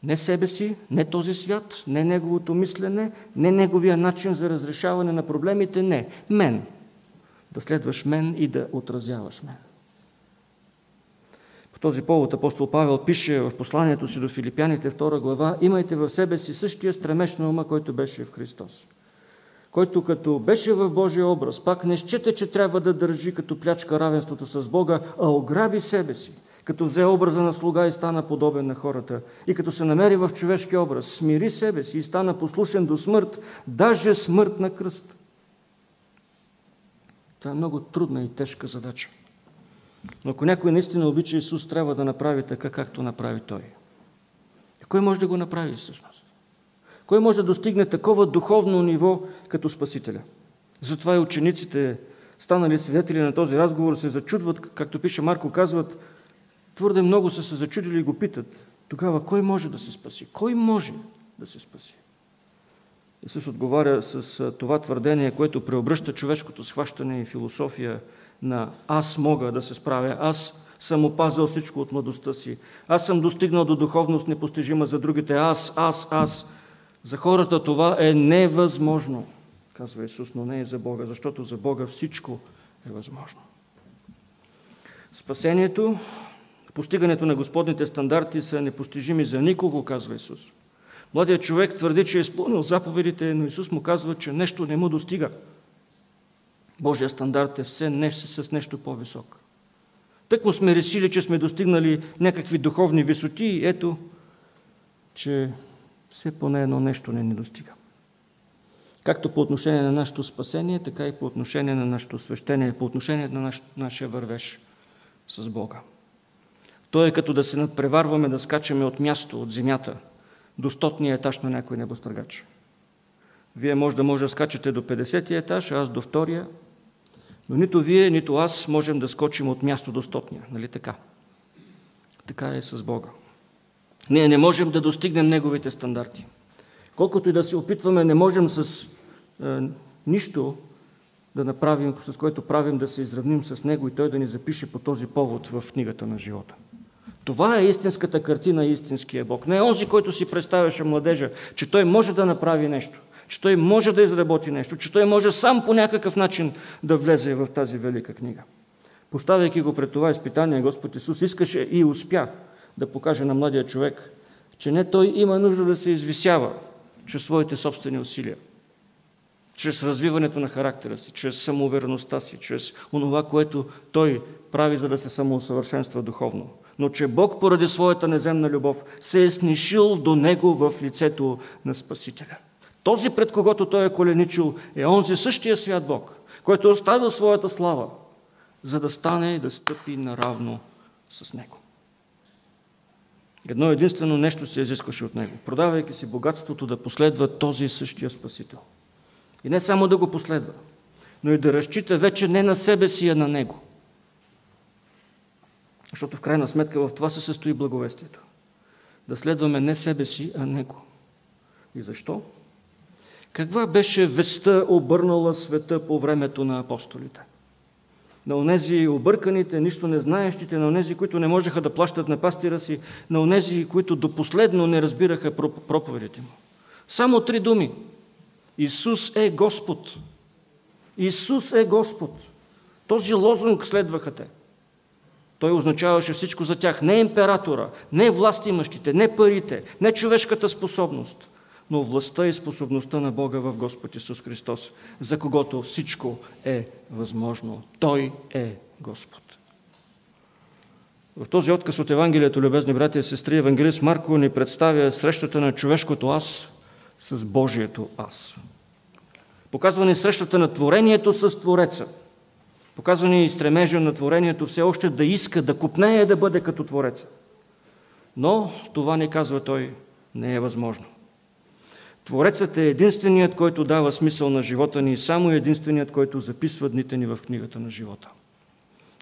Не себе си, не този свят, не неговото мислене, не неговия начин за разрешаване на проблемите, не. Мен. Да следваш мен и да отразяваш мен. По този повод апостол Павел пише в посланието си до филипяните, втора глава, имайте в себе си същия стремеж на ума, който беше в Христос. Който като беше в Божия образ, пак не счете, че трябва да държи като плячка равенството с Бога, а ограби себе си, като взе образа на слуга и стана подобен на хората. И като се намери в човешки образ, смири себе си и стана послушен до смърт, даже смърт на кръст. Това е много трудна и тежка задача. Но ако някой наистина обича Исус, трябва да направи така, както направи Той. И кой може да го направи всъщност? Кой може да достигне такова духовно ниво като Спасителя? Затова и учениците, станали свидетели на този разговор, се зачудват, както пише Марко, казват, твърде много са се зачудили и го питат. Тогава кой може да се спаси? Кой може да се спаси? Исус отговаря с това твърдение, което преобръща човешкото схващане и философия на аз мога да се справя, аз съм опазил всичко от младостта си, аз съм достигнал до духовност непостижима за другите, аз, аз, аз. За хората това е невъзможно, казва Исус, но не е за Бога, защото за Бога всичко е възможно. Спасението, постигането на Господните стандарти са непостижими за никого, казва Исус. Младият човек твърди, че е изпълнил заповедите, но Исус му казва, че нещо не му достига – Божия стандарт е все нещо с нещо по-висок. Тък му сме решили, че сме достигнали някакви духовни висоти и ето, че все поне едно нещо не ни достига. Както по отношение на нашето спасение, така и по отношение на нашето свещение, по отношение на наш, нашия вървеж с Бога. То е като да се надпреварваме, да скачаме от място, от земята, до стотния етаж на някой небостъргач. Вие може да може да скачате до 50-ти етаж, аз до втория, но нито вие, нито аз можем да скочим от място до стотния. Нали така? Така е с Бога. Ние не можем да достигнем Неговите стандарти. Колкото и да се опитваме, не можем с е, нищо да направим, с което правим да се изравним с Него и Той да ни запише по този повод в книгата на живота. Това е истинската картина, истинския Бог. Не е онзи, който си представяше младежа, че той може да направи нещо че той може да изработи нещо, че той може сам по някакъв начин да влезе в тази велика книга. Поставяйки го пред това изпитание, Господ Исус искаше и успя да покаже на младия човек, че не той има нужда да се извисява чрез своите собствени усилия, чрез развиването на характера си, чрез самоувереността си, чрез онова, което той прави, за да се самоусъвършенства духовно. Но че Бог поради своята неземна любов се е снишил до него в лицето на Спасителя. Този, пред когото той е коленичил, е онзи същия свят Бог, който е оставил своята слава, за да стане и да стъпи наравно с него. Едно единствено нещо се изискваше от него, продавайки си богатството да последва този същия Спасител. И не само да го последва, но и да разчита вече не на себе си, а на него. Защото в крайна сметка в това се състои благовестието. Да следваме не себе си, а Него. И защо? Каква беше веста обърнала света по времето на апостолите? На онези обърканите, нищо не знаещите, на онези, които не можеха да плащат на пастира си, на онези, които до последно не разбираха проповедите му. Само три думи. Исус е Господ. Исус е Господ. Този лозунг следваха те. Той означаваше всичко за тях. Не императора, не властимащите, не парите, не човешката способност, но властта и способността на Бога в Господ Исус Христос, за когото всичко е възможно. Той е Господ. В този отказ от Евангелието, любезни братя и сестри, евангелист Марко ни представя срещата на човешкото аз с Божието аз. Показва ни срещата на творението с Твореца. Показва ни и стремежа на творението все още да иска, да купнее да бъде като Твореца. Но това не казва той, не е възможно. Творецът е единственият, който дава смисъл на живота ни и само единственият, който записва дните ни в книгата на живота.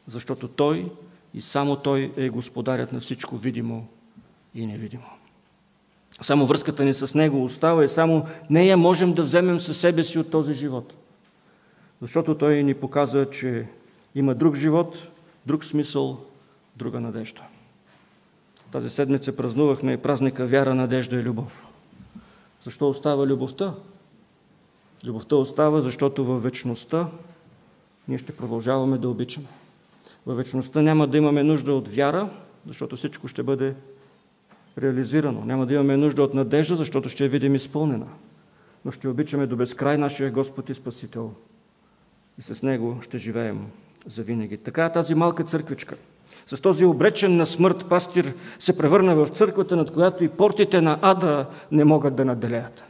Защото Той и само Той е господарят на всичко видимо и невидимо. Само връзката ни с Него остава и само нея можем да вземем със себе си от този живот. Защото Той ни показа, че има друг живот, друг смисъл, друга надежда. Тази седмица празнувахме празника Вяра, надежда и любов. Защо остава любовта? Любовта остава, защото във вечността ние ще продължаваме да обичаме. Във вечността няма да имаме нужда от вяра, защото всичко ще бъде реализирано. Няма да имаме нужда от надежда, защото ще я видим изпълнена. Но ще обичаме до безкрай нашия Господ и Спасител. И с Него ще живеем завинаги. Така тази малка църквичка, с този обречен на смърт пастир се превърна в църквата, над която и портите на ада не могат да наделеят.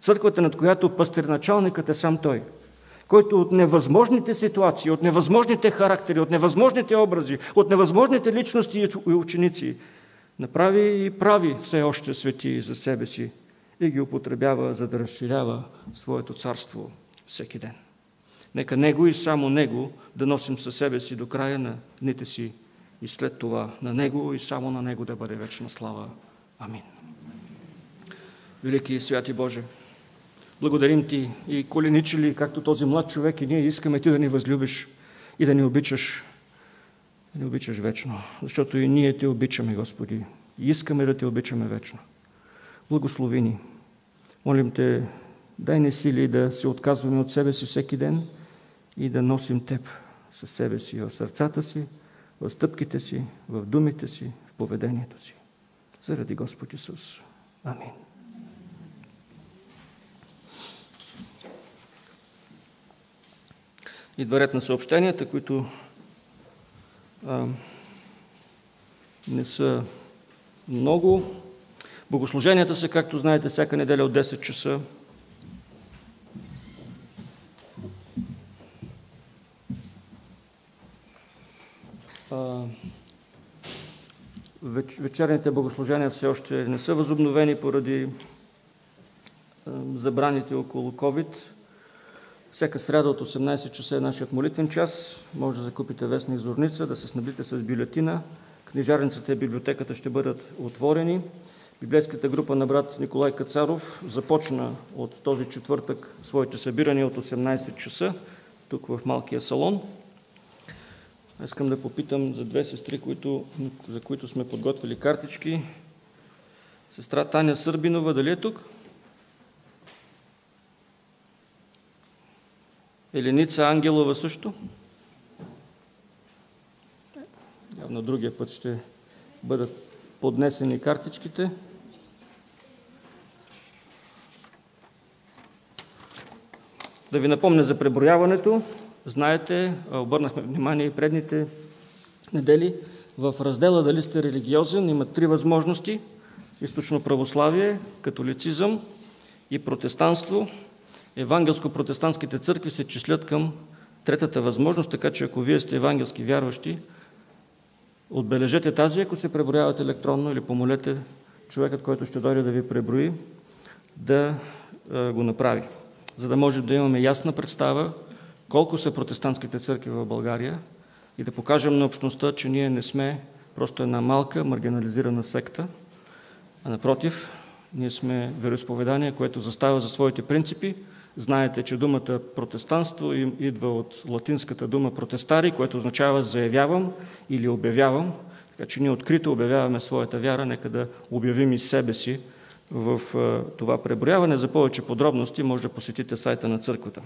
Църквата, над която пастирначалникът е сам той, който от невъзможните ситуации, от невъзможните характери, от невъзможните образи, от невъзможните личности и ученици направи и прави все още свети за себе си и ги употребява, за да разширява своето царство всеки ден. Нека Него и само Него да носим със себе си до края на дните си и след това на Него и само на Него да бъде вечна слава. Амин. Велики и святи Боже, благодарим Ти и коленичили, както този млад човек и ние искаме Ти да ни възлюбиш и да ни обичаш да ни обичаш вечно, защото и ние Те обичаме, Господи, и искаме да Те обичаме вечно. Благослови ни. Молим Те, дай ни сили да се отказваме от себе си всеки ден и да носим Теб със себе си в сърцата си, в стъпките си, в думите си, в поведението си. Заради Господ Исус. Амин. Идва ред на съобщенията, които а, не са много. Богослуженията са, както знаете, всяка неделя от 10 часа. Вечерните богослужения все още не са възобновени поради забраните около COVID. Всяка среда от 18 часа е нашият молитвен час. Може да закупите вестник Зорница, да се снабдите с бюлетина. Книжарницата и библиотеката ще бъдат отворени. Библейската група на брат Николай Кацаров започна от този четвъртък своите събирания от 18 часа тук в малкия салон. Искам да попитам за две сестри, които, за които сме подготвили картички. Сестра Таня Сърбинова, дали е тук? Еленица Ангелова също? Явно другия път ще бъдат поднесени картичките. Да ви напомня за преброяването. Знаете, обърнахме внимание и предните недели, в раздела дали сте религиозен има три възможности – източно православие, католицизъм и протестанство. Евангелско-протестантските църкви се числят към третата възможност, така че ако вие сте евангелски вярващи, отбележете тази, ако се преброяват електронно или помолете човекът, който ще дойде да ви преброи, да го направи, за да може да имаме ясна представа колко са протестантските църкви в България, и да покажем на общността, че ние не сме просто една малка, маргинализирана секта, а напротив, ние сме вероисповедание, което застава за своите принципи. Знаете, че думата протестанство идва от латинската дума протестари, което означава заявявам или обявявам. Така че ние открито обявяваме своята вяра, нека да обявим и себе си в това преброяване. За повече подробности може да посетите сайта на църквата.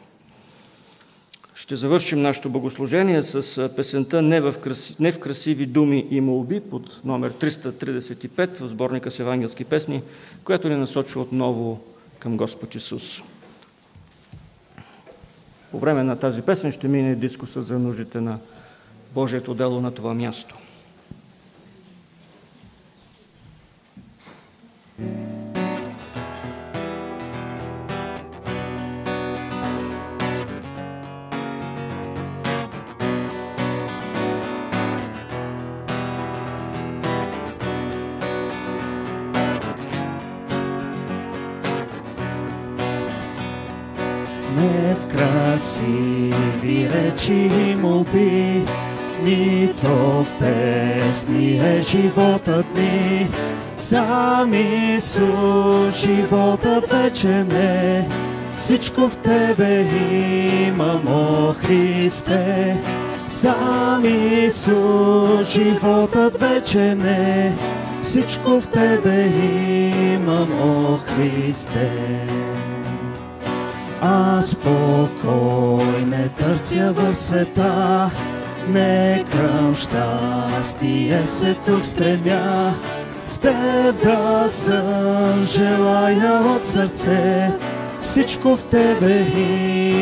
Ще завършим нашето богослужение с песента не в, краси, не в красиви думи и молби под номер 335 в сборника с евангелски песни, която ни насочва отново към Господ Исус. По време на тази песен ще мине дискуса за нуждите на Божието дело на това място. Не в красиви речи и молби, нито в песни е животът ни. Сам Исус животът вече не, всичко в Тебе имам, о Христе. Сам Исус животът вече не, всичко в Тебе имам, о Христе. Аз покой не търся в света, не към щастие се тук стремя. С теб да съм желая от сърце, всичко в Тебе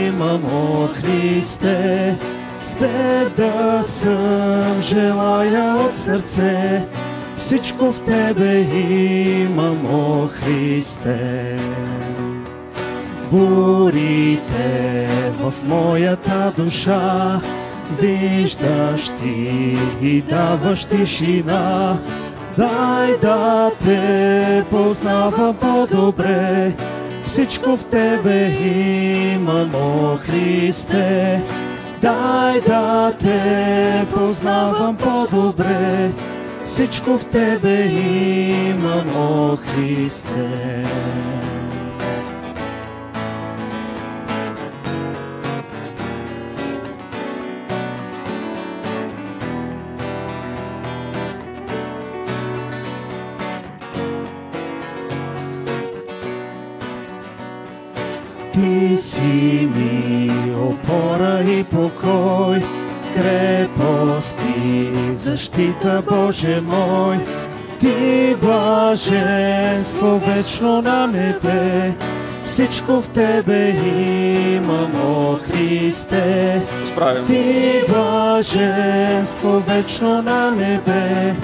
имам, о Христе. С теб да съм желая от сърце, всичко в Тебе имам, о Христе. Бурите в моята душа, виждаш ти и даваш тишина. Дай да те познавам по-добре, всичко в Тебе имам, о Христе. Дай да те познавам по-добре, всичко в Тебе имам, о Христе. Си ми опора и покой, крепост и защита, Боже мой. Ти блаженство вечно на небе, всичко в Тебе имам, о Христе. Справим. Ти блаженство вечно на небе,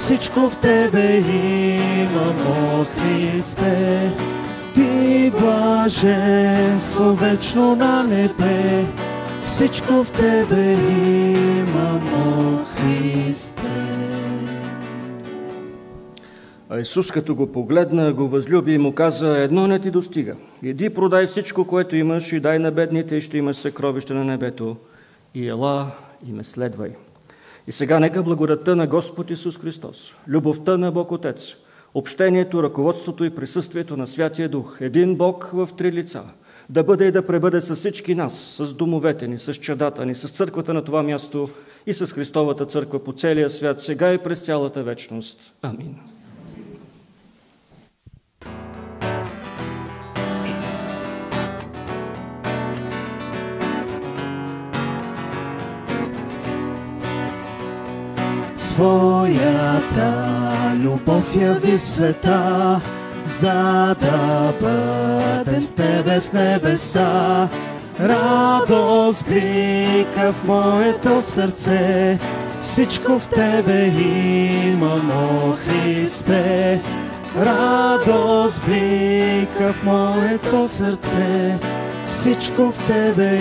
всичко в Тебе имам, о Христе. Ти блаженство вечно на небе, всичко в Тебе имам, о Христе. А Исус, като го погледна, го възлюби и му каза, едно не ти достига. Иди, продай всичко, което имаш и дай на бедните и ще имаш съкровище на небето. И ела и ме следвай. И сега нека благодатта на Господ Исус Христос, любовта на Бог Отец, общението, ръководството и присъствието на Святия Дух, един Бог в три лица, да бъде и да пребъде с всички нас, с домовете ни, с чадата ни, с църквата на това място и с Христовата църква по целия свят, сега и през цялата вечност. Амин. Своята любов яви в света, за да бъдем с Тебе в небеса. Радост блика в моето сърце, всичко в Тебе имам, о Христе. Радост блика в моето сърце, всичко в Тебе